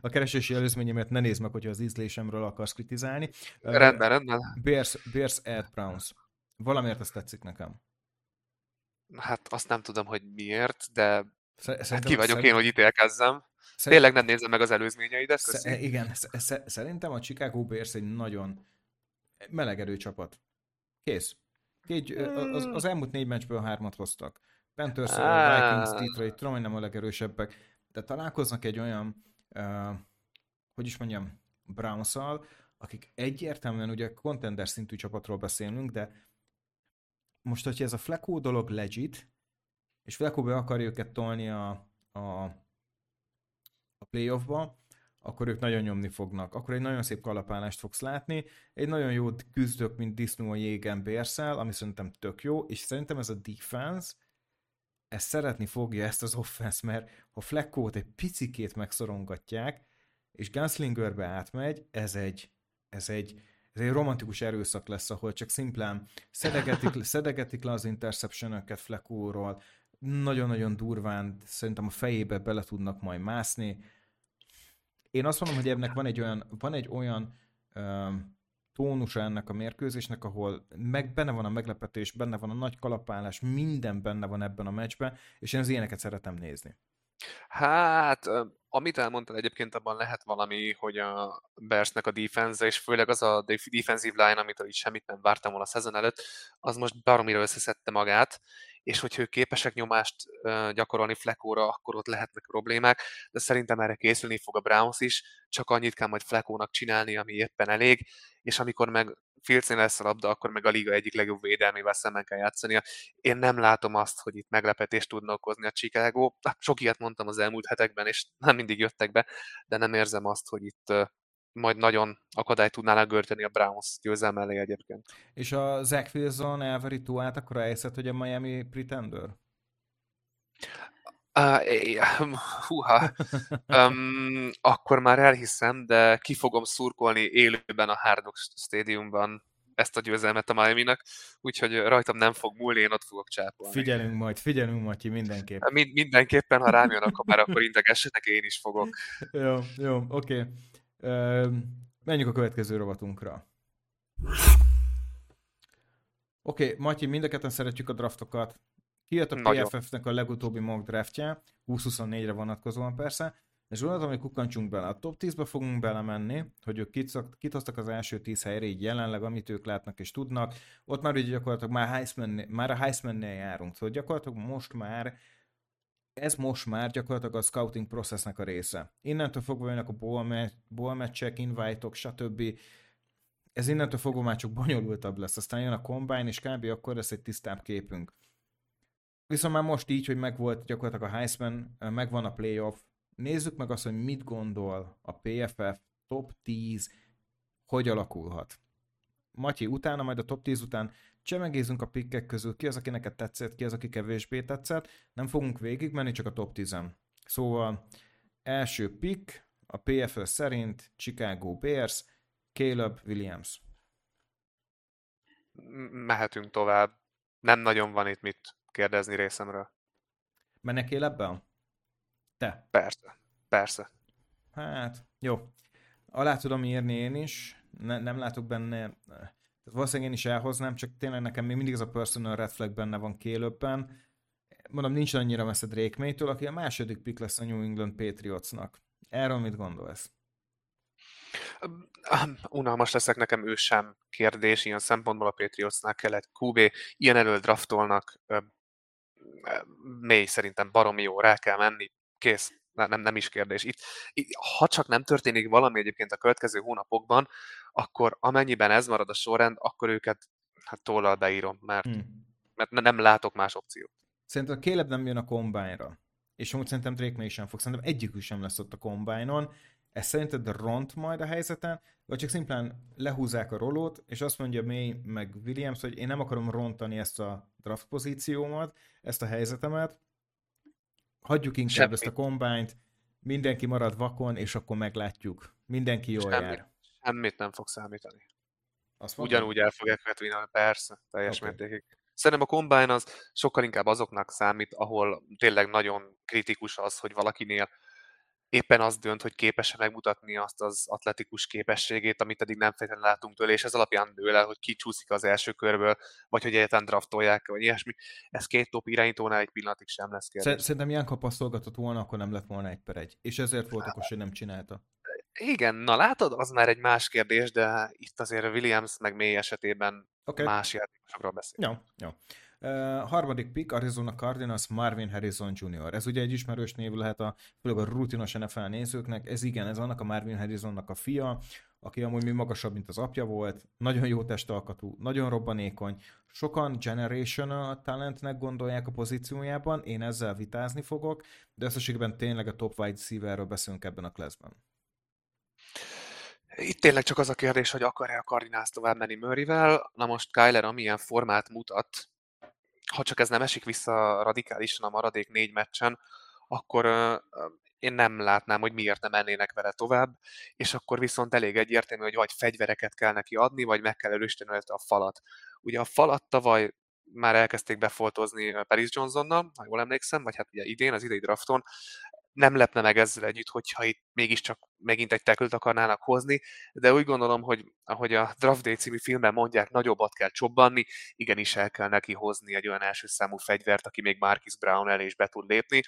A keresési előzményemet ne nézd meg, hogyha az ízlésemről akarsz kritizálni. Uh, rendben, rendben. Bears, Bears Ed Browns. Valamiért ezt tetszik nekem. Hát azt nem tudom, hogy miért, de Szerintem, hát ki vagyok szerint... én, hogy ítélkezzem. Szerint... Tényleg nem nézem meg az előzményeidet, köszi. Igen, szerintem a Chicago Bears egy nagyon melegerő csapat. Kész. Két, az, az elmúlt négy meccsből hármat hoztak. Panthers, Vikings, Detroit, Troy nem a legerősebbek, de találkoznak egy olyan, uh, hogy is mondjam, browns akik egyértelműen ugye contender szintű csapatról beszélünk, de most, hogyha ez a Flecko dolog legit, és Flecko be akar őket tolni a, a, a playoffba, akkor ők nagyon nyomni fognak. Akkor egy nagyon szép kalapálást fogsz látni, egy nagyon jó küzdök, mint disznó a jégen bérszel, ami szerintem tök jó, és szerintem ez a defense, ez szeretni fogja ezt az offense, mert ha Fleckót egy picikét megszorongatják, és Gunslingerbe átmegy, ez egy, ez egy, ez egy romantikus erőszak lesz, ahol csak szimplán szedegetik, [laughs] szedegetik le az interceptionöket Fleckóról, nagyon-nagyon durván szerintem a fejébe bele tudnak majd mászni, én azt mondom, hogy ennek van egy olyan, van egy olyan um, tónusa ennek a mérkőzésnek, ahol meg benne van a meglepetés, benne van a nagy kalapálás, minden benne van ebben a meccsben, és én az ilyeneket szeretem nézni. Hát, amit elmondtál egyébként, abban lehet valami, hogy a Bearsnek a defense és főleg az a defensive line, amitől így semmit nem vártam volna a szezon előtt, az most baromira összeszedte magát, és hogyha ők képesek nyomást gyakorolni Flekóra, akkor ott lehetnek problémák, de szerintem erre készülni fog a Browns is, csak annyit kell majd Flekónak csinálni, ami éppen elég, és amikor meg Filcén lesz a labda, akkor meg a liga egyik legjobb védelmével szemben kell játszania. Én nem látom azt, hogy itt meglepetést tudna okozni a Chicago. Sok ilyet mondtam az elmúlt hetekben, és nem mindig jöttek be, de nem érzem azt, hogy itt majd nagyon akadályt tudnának görteni a Browns győzelme elé egyébként. És a Zach Wilson elveri túlát, akkor elhiszed, hogy a Miami Pretender? Uh, [laughs] húha, um, akkor már elhiszem, de ki fogom szurkolni élőben a Hard Rock Stadiumban ezt a győzelmet a miami úgyhogy rajtam nem fog múlni, én ott fogok csápolni. Figyelünk majd, figyelünk majd, mindenképp. Mind, mindenképpen, ha rám jön, akkor már akkor integessetek, én is fogok. jó, jó, oké. Okay. Menjünk a következő rovatunkra. Oké, okay, Matyi, mind a ketten szeretjük a draftokat. Kijött a PFF-nek a legutóbbi mock draftja, 2024-re vonatkozóan persze, és gondoltam, hogy kukkantsunk bele. A top 10-be fogunk belemenni, hogy ők kit hoztak az első 10 helyre, így jelenleg, amit ők látnak és tudnak. Ott már ugye gyakorlatilag már, Heisman, már a Heisman-nél járunk, szóval gyakorlatilag most már ez most már gyakorlatilag a scouting processnek a része. Innentől fogva jönnek a ball matchek, invite-ok, stb. Ez innentől fogva már csak bonyolultabb lesz. Aztán jön a combine, és kb. akkor lesz egy tisztább képünk. Viszont már most így, hogy megvolt gyakorlatilag a Heisman, megvan a playoff, nézzük meg azt, hogy mit gondol a PFF top 10, hogy alakulhat. Matyi, utána, majd a top 10 után csemegézünk a pikkek közül, ki az, aki neked tetszett, ki az, aki kevésbé tetszett. Nem fogunk végigmenni, csak a top 10 Szóval első pick a PFL szerint Chicago Bears, Caleb Williams. Mehetünk tovább. Nem nagyon van itt mit kérdezni részemről. Mennek Calebben? Te? Persze. Persze. Hát, jó. Alá tudom írni én is. Ne, nem látok benne valószínűleg én is elhoznám, csak tényleg nekem még mindig ez a personal red flag benne van kélőbben. Mondom, nincs annyira messze Drake May-től, aki a második pick lesz a New England Patriotsnak. Erről mit gondolsz? Unalmas leszek nekem ő sem kérdés, ilyen szempontból a Patriotsnál kellett QB, ilyen elől draftolnak, mély szerintem baromi jó, rá kell menni, kész nem, nem is kérdés. Itt, itt, ha csak nem történik valami egyébként a következő hónapokban, akkor amennyiben ez marad a sorrend, akkor őket hát tollal beírom, mert, hmm. mert nem látok más opciót. Szerintem a Caleb nem jön a kombányra. És amúgy szerintem Drake May sem fog. Szerintem egyikük sem lesz ott a kombájnon. Ez szerinted ront majd a helyzeten, vagy csak szimplán lehúzzák a rolót, és azt mondja May meg Williams, hogy én nem akarom rontani ezt a draft pozíciómat, ezt a helyzetemet, hagyjuk inkább Semmi. ezt a kombányt, mindenki marad vakon, és akkor meglátjuk. Mindenki jól Semmi. jár. Semmit nem fog számítani. Azt Ugyanúgy el fogják vetni, persze, teljes okay. mértékig. Szerintem a combine az sokkal inkább azoknak számít, ahol tényleg nagyon kritikus az, hogy valakinél éppen az dönt, hogy képes megmutatni azt az atletikus képességét, amit eddig nem feltétlenül látunk tőle, és ez alapján dől el, hogy ki csúszik az első körből, vagy hogy egyáltalán draftolják, vagy ilyesmi. Ez két top irányítónál egy pillanatig sem lesz kérdés. Szerintem Jánka passzolgatott volna, akkor nem lett volna egy per egy. És ezért volt okos, hogy nem csinálta. Igen, na látod, az már egy más kérdés, de itt azért Williams meg mély esetében okay. más játékosokról beszél. Jó, jó. Uh, harmadik pick, Arizona Cardinals, Marvin Harrison Jr. Ez ugye egy ismerős név lehet a, főleg a rutinos NFL nézőknek. Ez igen, ez annak a Marvin Harrisonnak a fia, aki amúgy mi magasabb, mint az apja volt, nagyon jó testalkatú, nagyon robbanékony. Sokan generational talentnek gondolják a pozíciójában, én ezzel vitázni fogok, de összességében tényleg a top wide receiverről beszélünk ebben a classben. Itt tényleg csak az a kérdés, hogy akar-e a Cardinals tovább menni Murrayvel. Na most Kyler, amilyen formát mutat, ha csak ez nem esik vissza radikálisan a maradék négy meccsen, akkor én nem látnám, hogy miért nem mennének vele tovább, és akkor viszont elég egyértelmű, hogy vagy fegyvereket kell neki adni, vagy meg kell erősíteni a falat. Ugye a falat tavaly már elkezdték befoltozni Paris Johnsonnal, ha jól emlékszem, vagy hát ugye idén, az idei drafton, nem lepne meg ezzel együtt, hogyha itt mégiscsak megint egy tekült akarnának hozni, de úgy gondolom, hogy ahogy a Draft Day című filmben mondják, nagyobbat kell csobbanni, igenis el kell neki hozni egy olyan első számú fegyvert, aki még Marcus Brown elé is be tud lépni,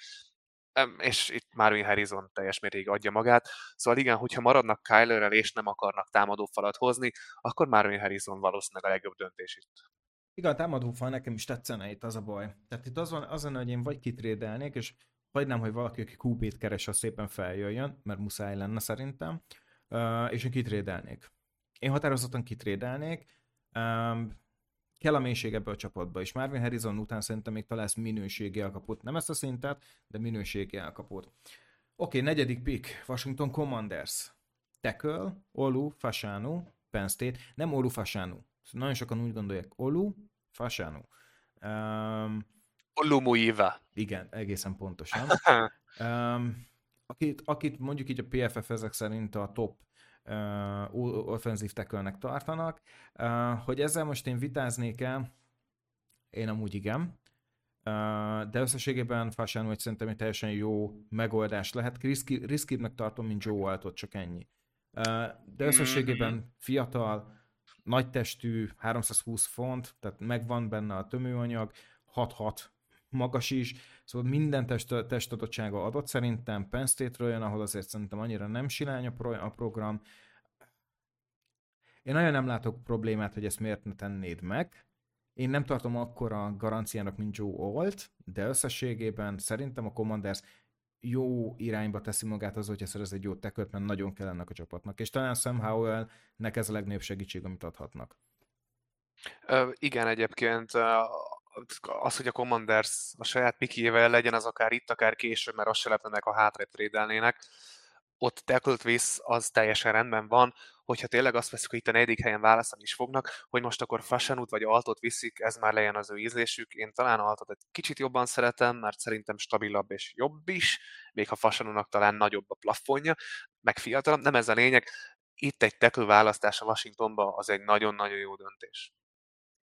és itt Marvin Harrison teljes mértékig adja magát. Szóval igen, hogyha maradnak Kylerrel és nem akarnak támadófalat hozni, akkor Marvin Harrison valószínűleg a legjobb döntés itt. Igen, a támadófal nekem is tetszene itt az a baj. Tehát itt az van, az van, hogy én vagy kitrédelnék, és hagynám, hogy valaki, aki QB-t keres, az szépen feljöjjön, mert muszáj lenne szerintem, uh, és én kitrédelnék. Én határozottan kitrédelnék, um, kell a mélység ebbe a csapatba, és Marvin Harrison után szerintem még találsz minőségi elkapott. Nem ezt a szintet, de minőségi elkapott. Oké, okay, negyedik pick, Washington Commanders. Tackle, Olu, Fasanu, Penn State. Nem Olu, Fasanu. Nagyon sokan úgy gondolják, Olu, Fasanu. Um, Olu Muiva. Igen, egészen pontosan. [laughs] um, akit, akit mondjuk így a PFF ezek szerint a top uh, offenzív tackle tartanak. Uh, hogy ezzel most én vitáznék el, én amúgy igen, uh, de összességében Fasánó egy szerintem egy teljesen jó megoldás lehet. Riski, riskidnek tartom, mint Joe Waltot, csak ennyi. Uh, de összességében fiatal, nagy testű, 320 font, tehát megvan benne a tömőanyag, 6-6 magas is, szóval minden test, testadottsága adott szerintem, Penn State-ről jön, ahol azért szerintem annyira nem silány a, pro, a program. Én nagyon nem látok problémát, hogy ezt miért ne tennéd meg. Én nem tartom akkora garanciának, mint Joe Olt, de összességében szerintem a Commanders jó irányba teszi magát az, hogyha szerez egy jó teköt, mert nagyon kell ennek a csapatnak. És talán Sam Howell-nek ez a legnagyobb segítség, amit adhatnak. Ö, igen, egyébként az, hogy a Commanders a saját pikével legyen, az akár itt, akár később, mert azt se lepnenek, a hátrébb trédelnének. Ott tackle visz, az teljesen rendben van, hogyha tényleg azt veszük, hogy itt a negyedik helyen választani is fognak, hogy most akkor Fashanut vagy Altot viszik, ez már legyen az ő ízlésük. Én talán Altot egy kicsit jobban szeretem, mert szerintem stabilabb és jobb is, még ha Fashanunak talán nagyobb a plafonja, meg fiatalabb, nem ez a lényeg. Itt egy tackle választás a Washingtonba az egy nagyon-nagyon jó döntés.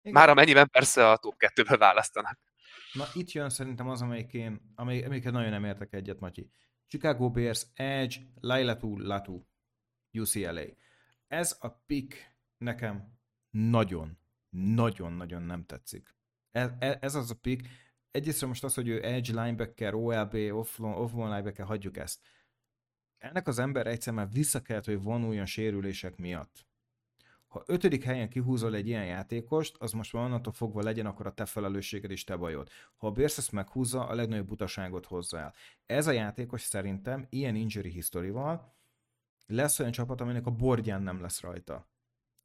Igen. Már amennyiben persze a top 2 választanak. Na itt jön szerintem az, amelyik én, amelyik, amelyiket nagyon nem értek egyet, Matyi. Chicago Bears, Edge, Lailatu, Latu, UCLA. Ez a pick nekem nagyon, nagyon-nagyon nem tetszik. Ez, e, ez az a pick. Egyrészt most az, hogy ő edge linebacker, OLB, off-ball linebacker, hagyjuk ezt. Ennek az ember egyszer már vissza kellett, hogy vonuljon sérülések miatt ha ötödik helyen kihúzol egy ilyen játékost, az most már onnantól fogva legyen, akkor a te felelősséged is te bajod. Ha a Bears ezt meghúzza, a legnagyobb butaságot hozza el. Ez a játékos szerintem ilyen injury history-val lesz olyan csapat, aminek a bordján nem lesz rajta.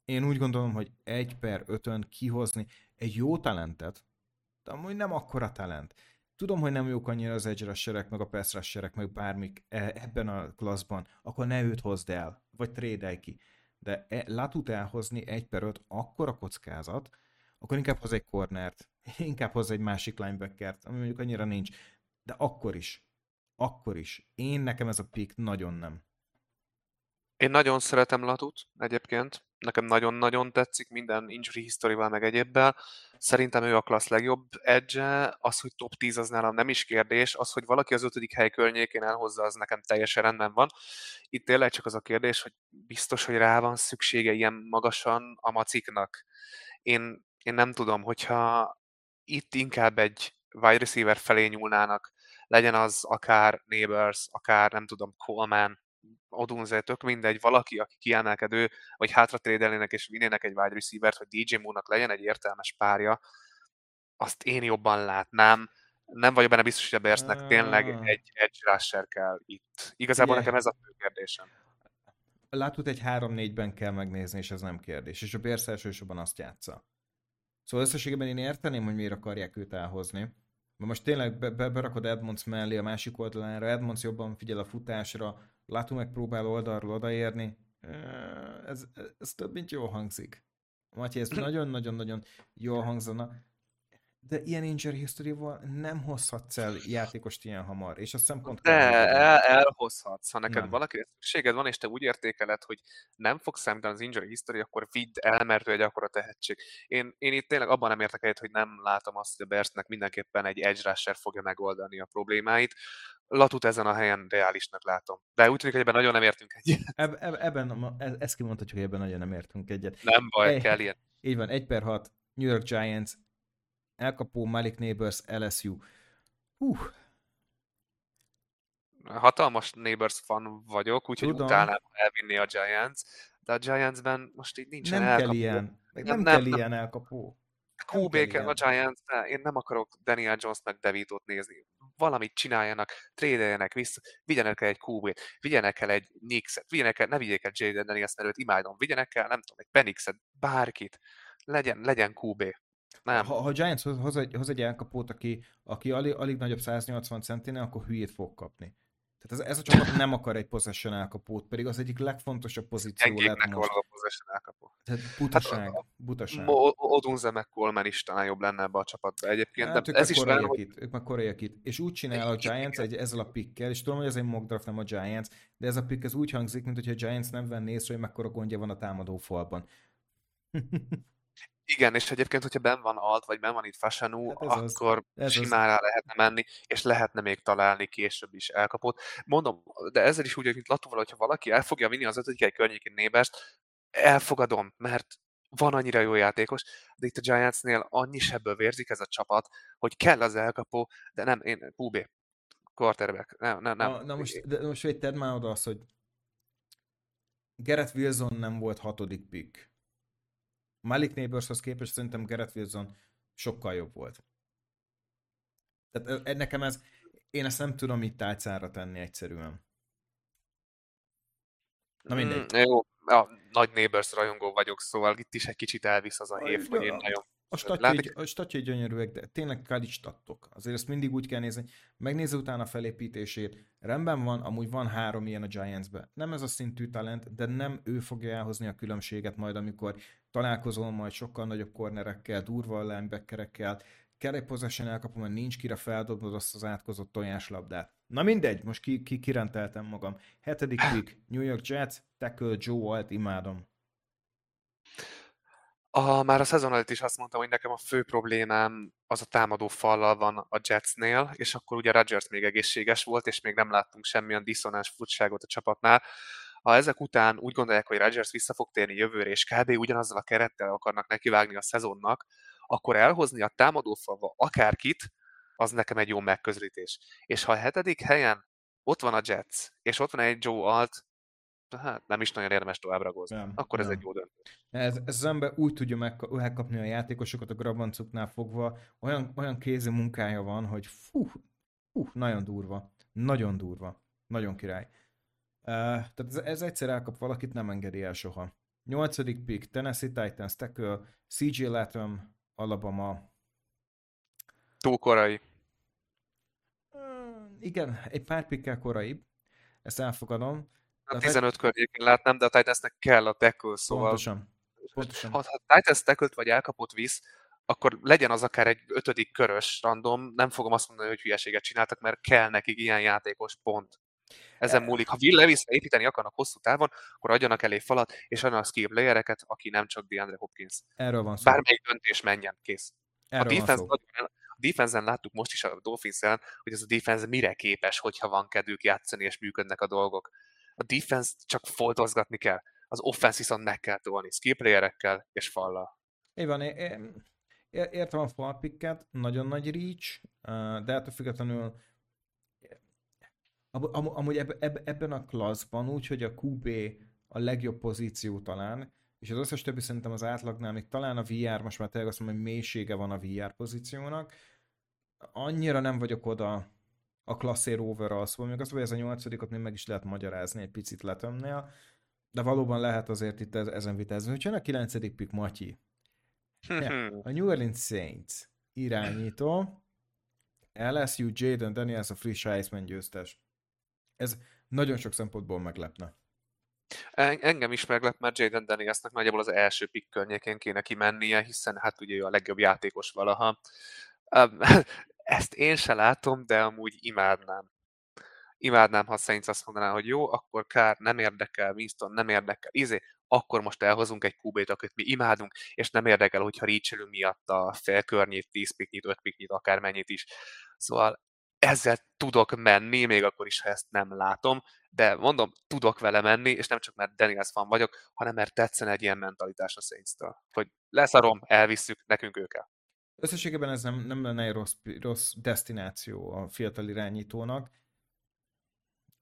Én úgy gondolom, hogy egy per ötön kihozni egy jó talentet, de amúgy nem akkora talent. Tudom, hogy nem jók annyira az edge rusherek, meg a pass rusherek, meg bármik e, ebben a klasszban, akkor ne őt hozd el, vagy trédelj ki de e, Latut elhozni egy per öt akkora kockázat, akkor inkább hoz egy cornert, [laughs] inkább hoz egy másik linebackert, ami mondjuk annyira nincs, de akkor is, akkor is. Én nekem ez a pick nagyon nem. Én nagyon szeretem Latut egyébként, nekem nagyon-nagyon tetszik minden injury history meg egyébbel. Szerintem ő a klassz legjobb edge az, hogy top 10 az nálam nem is kérdés, az, hogy valaki az ötödik hely környékén elhozza, az nekem teljesen rendben van. Itt tényleg csak az a kérdés, hogy biztos, hogy rá van szüksége ilyen magasan a maciknak. Én, én nem tudom, hogyha itt inkább egy wide receiver felé nyúlnának, legyen az akár Neighbors, akár nem tudom, Coleman, Odunze, tök mindegy, valaki, aki kiemelkedő, vagy hátra trédelnének és vinnének egy wide receiver hogy DJ Moore-nak legyen egy értelmes párja, azt én jobban látnám. Nem vagyok benne biztos, hogy a Bearsnek tényleg egy edge rusher kell itt. Igazából yeah. nekem ez a fő kérdésem. Látod, egy 3-4-ben kell megnézni, és ez nem kérdés. És a Bears elsősorban azt játsza. Szóval összességében én érteném, hogy miért akarják őt elhozni. De most tényleg be, be, berakod Edmonds mellé a másik oldalára, Edmonds jobban figyel a futásra, látunk meg próbál oldalról odaérni. Ez, ez több, mint jól hangzik. Matyi, ez [clears throat] nagyon-nagyon-nagyon jól hangzana de ilyen injury history nem hozhatsz el játékost ilyen hamar, és a szempont... De el, elhozhatsz, ha neked nem. valaki szükséged van, és te úgy értékeled, hogy nem fog számítani az injury history, akkor vidd el, mert ő egy akkora tehetség. Én, én itt tényleg abban nem értek egyet, hogy nem látom azt, hogy a Berstnek mindenképpen egy edge rusher fogja megoldani a problémáit. Latut ezen a helyen reálisnak látom. De úgy tűnik, hogy ebben nagyon nem értünk egyet. [laughs] Eb, eb, ebben, e, ezt kimondhatjuk, hogy ebben nagyon nem értünk egyet. Nem baj, egy, kell ilyen. Így van, 1 per 6, New York Giants, elkapó Malik Neighbors, LSU. Hú. Hatalmas Neighbors fan vagyok, úgyhogy utálnám elvinni a Giants, de a Giantsben most így nincsen nem elkapó. Kell ilyen. Nem, nem, nem kell nem, ilyen elkapó. QB kell a giants én nem akarok Daniel Jones meg Devitot nézni. Valamit csináljanak, trédeljenek vissza, vigyenek el egy QB-t, vigyenek el egy Nixet, vigyenek el, ne vigyék el Jaden Daniels, mert őt imádom, vigyenek el, nem tudom, egy Penixet, bárkit, legyen, legyen QB. Nem. Ha, ha Giants hoz, hoz, egy, hoz egy elkapót, aki, aki alig, alig nagyobb 180 centinél, akkor hülyét fog kapni. Tehát ez, ez a csapat nem akar egy possession elkapót, pedig az egyik legfontosabb pozíció lehet most. a possession elkapó. Tehát butaság. Hát, butaság. Odunze meg Coleman is talán jobb lenne ebbe a csapatba egyébként. Hát, de ez is olyan, hogy... ők meg koreaiak itt. És úgy csinál a Giants egy, ezzel a pickkel, és tudom, hogy ez egy mock draft, nem a Giants, de ez a pick ez úgy hangzik, mint hogyha a Giants nem venné észre, hogy mekkora gondja van a támadó falban. [laughs] Igen, és egyébként, hogyha ben van alt, vagy ben van itt Fasanu, hát akkor az, simán rá lehetne menni, és lehetne még találni később is elkapott. Mondom, de ezzel is úgy, hogy mint Latúval, hogyha valaki el fogja vinni az ötödik környékén nébest, elfogadom, mert van annyira jó játékos, de itt a Giantsnél annyi sebből vérzik ez a csapat, hogy kell az elkapó, de nem, én QB, quarterback, nem, nem, nem. Na, na most, de most védted már oda az, hogy Gerett Wilson nem volt hatodik pick. Malik Neighborshoz képest szerintem Garrett Wilson sokkal jobb volt. Tehát nekem ez, én ezt nem tudom itt tálcára tenni egyszerűen. Na mindegy. Mm, jó, a nagy Neighbors rajongó vagyok, szóval itt is egy kicsit elvisz az a hív, hogy én nagyon... A statjai, a statjai gyönyörűek, de tényleg college stattok. Azért ezt mindig úgy kell nézni. Megnézze utána a felépítését. Rendben van, amúgy van három ilyen a Giants-be. Nem ez a szintű talent, de nem ő fogja elhozni a különbséget majd, amikor találkozol majd sokkal nagyobb kornerekkel, durva linebackerekkel, possession elkapom, mert nincs kire feldobnod azt az átkozott tojáslabdát. Na mindegy, most ki, ki kirenteltem magam. Hetedik [laughs] pick, New York Jets, tackle Joe Alt, imádom. A, már a szezon előtt is azt mondtam, hogy nekem a fő problémám az a támadó fallal van a Jetsnél, és akkor ugye Rodgers még egészséges volt, és még nem láttunk semmilyen diszonáns furcságot a csapatnál. Ha ezek után úgy gondolják, hogy Rodgers vissza fog térni jövőre, és kb. ugyanazzal a kerettel akarnak nekivágni a szezonnak, akkor elhozni a támadó falva akárkit, az nekem egy jó megközelítés. És ha a hetedik helyen ott van a Jets, és ott van egy Joe Alt, hát nem is nagyon érdemes tovább. Nem, Akkor nem. ez egy jó döntés. Ez, ez az ember úgy tudja megkapni a játékosokat a grabancuknál fogva, olyan, olyan kézi munkája van, hogy fú, fú, nagyon durva. Nagyon durva. Nagyon király. Tehát ez, egyszer elkap valakit, nem engedi el soha. Nyolcadik pick, Tennessee Titans, tackle, CJ Latham, Alabama. Túl korai. Igen, egy pár pikkel korai. Ezt elfogadom. A 15 környékén látnám, de a Titansnek kell a tackle, szóval... Pontosan. Pontosan. Ha, ha Titans tackle vagy elkapott visz, akkor legyen az akár egy ötödik körös random, nem fogom azt mondani, hogy hülyeséget csináltak, mert kell nekik ilyen játékos pont. Ezen e- múlik. Ha Will levis építeni akarnak hosszú távon, akkor adjanak elé falat, és adjanak skill playereket, aki nem csak DeAndre Hopkins. Erről van szó. Bármelyik döntés menjen, kész. Erről a defense, nagyon, a defense-en láttuk most is a dolphins hogy ez a defense mire képes, hogyha van kedvük játszani, és működnek a dolgok a defense csak foltozgatni kell, az offense viszont meg kell tolni, skillplayerekkel és fallal. Így én, értem a falpikket, nagyon nagy reach, de ettől függetlenül amúgy ebben a klasszban úgy, hogy a QB a legjobb pozíció talán, és az összes többi szerintem az átlagnál, még talán a VR, most már tényleg azt mondom, hogy mélysége van a VR pozíciónak, annyira nem vagyok oda a klasszér overall, szóval még azt, hogy ez a nyolcadikot még meg is lehet magyarázni egy picit letömnél, de valóban lehet azért itt ezen vitázni. Hogy a kilencedik pick Matyi. a New Orleans Saints irányító, LSU Jaden Daniels a friss Heisman győztes. Ez nagyon sok szempontból meglepne. Engem is meglep, mert Jaden Danielsnek nagyjából az első pick környékén kéne kimennie, hiszen hát ugye ő a legjobb játékos valaha. [laughs] Ezt én se látom, de amúgy imádnám. Imádnám, ha Saints azt mondaná, hogy jó, akkor kár, nem érdekel, Winston nem érdekel, izé, akkor most elhozunk egy QB-t, akit mi imádunk, és nem érdekel, hogyha reach miatt a félkörnyét, 10 piknyit, 5 piknyit, akármennyit is. Szóval ezzel tudok menni, még akkor is, ha ezt nem látom, de mondom, tudok vele menni, és nem csak mert Daniels fan vagyok, hanem mert tetszen egy ilyen mentalitás a Saints-től, hogy leszarom, elvisszük, nekünk ők el. Összességében ez nem, nem lenne egy rossz, rossz destináció a fiatal irányítónak.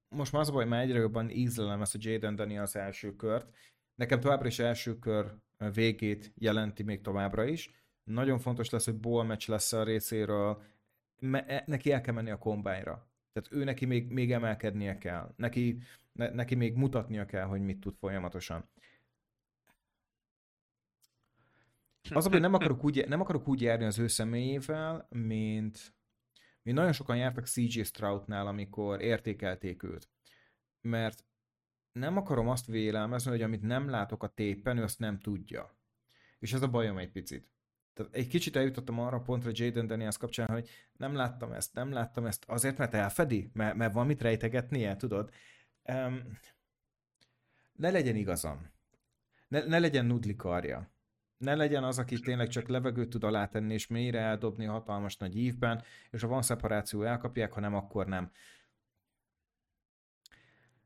Most már az a baj, mert egyre jobban ízlelem ezt a Jaden Daniels első kört. Nekem továbbra is első kör végét jelenti még továbbra is. Nagyon fontos lesz, hogy ball match lesz a részéről, me, neki el kell menni a kombányra. Tehát ő neki még, még emelkednie kell. Neki, ne, neki még mutatnia kell, hogy mit tud folyamatosan. Az, hogy nem akarok úgy, nem akarok úgy járni az ő személyével, mint, mint nagyon sokan jártak CJ Stroudnál, amikor értékelték őt. Mert nem akarom azt vélelmezni, hogy amit nem látok a tépen, ő azt nem tudja. És ez a bajom egy picit. Tehát egy kicsit eljutottam arra a pontra Jaden Daniels kapcsán, hogy nem láttam ezt, nem láttam ezt, azért, mert elfedi, mert, mert van mit rejtegetnie, tudod? Um, ne legyen igazam. Ne, ne legyen nudli karja. Ne legyen az, aki tényleg csak levegőt tud alátenni, és mélyre eldobni hatalmas nagy ívben, és ha van szeparáció, elkapják, ha nem, akkor nem.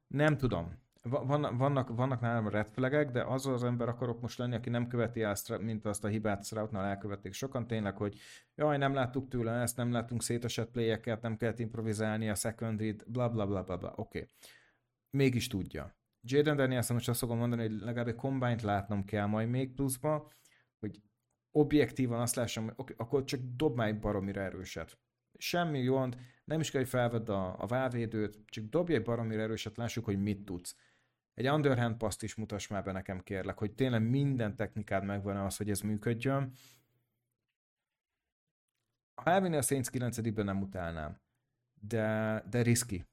Nem tudom. Van, vannak, vannak nálam red de az az ember akarok most lenni, aki nem követi el, mint azt a hibát Stroutnál elkövették sokan tényleg, hogy jaj, nem láttuk tőle ezt, nem láttunk szétesett playeket, nem kellett improvizálni a secondary bla bla bla bla, bla. oké. Okay. Mégis tudja. Jaden Danielson most azt fogom mondani, hogy legalább egy combine látnom kell majd még pluszba, hogy objektívan azt lássam, hogy okay, akkor csak dob már egy baromira erőset. Semmi gond, nem is kell, hogy felvedd a, a válvédőt, csak dobj egy baromira erőset, lássuk, hogy mit tudsz. Egy underhand paszt is mutass már be nekem, kérlek, hogy tényleg minden technikád megvan az, hogy ez működjön. Ha elvinni a Saints 9 nem utálnám, de, de riski.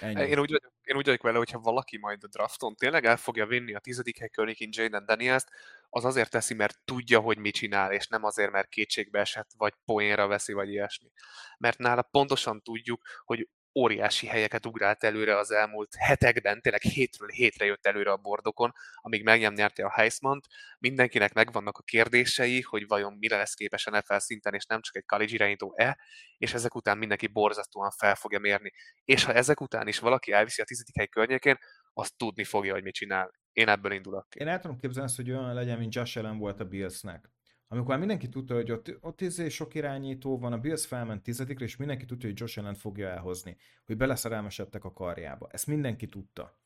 Ennyi. Én úgy vagyok én úgy vagyok vele, hogyha valaki majd a drafton tényleg el fogja vinni a tizedik hely környékén Jaden daniels az azért teszi, mert tudja, hogy mit csinál, és nem azért, mert kétségbe esett, vagy poénra veszi, vagy ilyesmi. Mert nála pontosan tudjuk, hogy óriási helyeket ugrált előre az elmúlt hetekben, tényleg hétről hétre jött előre a bordokon, amíg meg nem nyerte a Heismant. Mindenkinek megvannak a kérdései, hogy vajon mire lesz képes a NFL szinten, és nem csak egy college irányító-e, és ezek után mindenki borzasztóan fel fogja mérni. És ha ezek után is valaki elviszi a tizedik hely környékén, azt tudni fogja, hogy mit csinál. Én ebből indulok. Én el tudom képzelni hogy olyan legyen, mint Josh Allen volt a Billsnek amikor már mindenki tudta, hogy ott, ott izé sok irányító van, a Bills felment tizedikre, és mindenki tudta, hogy Josh Allen fogja elhozni, hogy beleszerelmesedtek a karjába. Ezt mindenki tudta.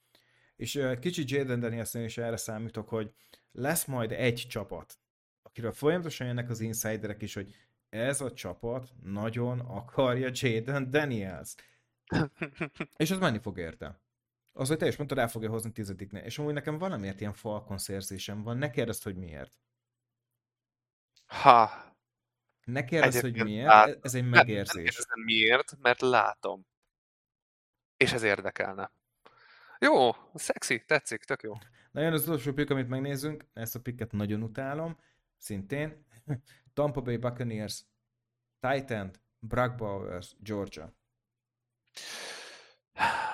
És uh, kicsit Jaden daniels is erre számítok, hogy lesz majd egy csapat, akiről folyamatosan jönnek az insiderek is, hogy ez a csapat nagyon akarja Jaden Daniels. és az menni fog érte. Az, hogy te is mondtad, el fogja hozni tizediknél. És amúgy nekem valamiért ilyen falkon szerzésem van. Ne kérdezd, hogy miért. Ha. Ne kérdezz, hogy miért, lát... ez egy megérzés. Nem, nem miért, mert látom. És ez érdekelne. Jó, szexi, tetszik, tök jó. Na jön az utolsó pick, amit megnézzünk, ezt a picket nagyon utálom, szintén. [laughs] Tampa Bay Buccaneers, Titan, Brock Bowers, Georgia. [sighs]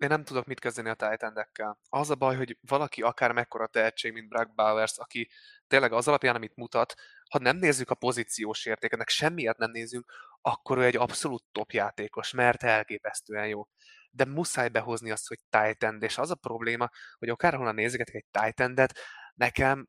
Én nem tudok mit kezdeni a titan Az a baj, hogy valaki akár mekkora tehetség, mint Brock Bowers, aki tényleg az alapján, amit mutat, ha nem nézzük a pozíciós értékenek, semmiért nem nézzünk, akkor ő egy abszolút top játékos, mert elképesztően jó. De muszáj behozni azt, hogy Titan, és az a probléma, hogy akárhonnan nézegetek egy titan nekem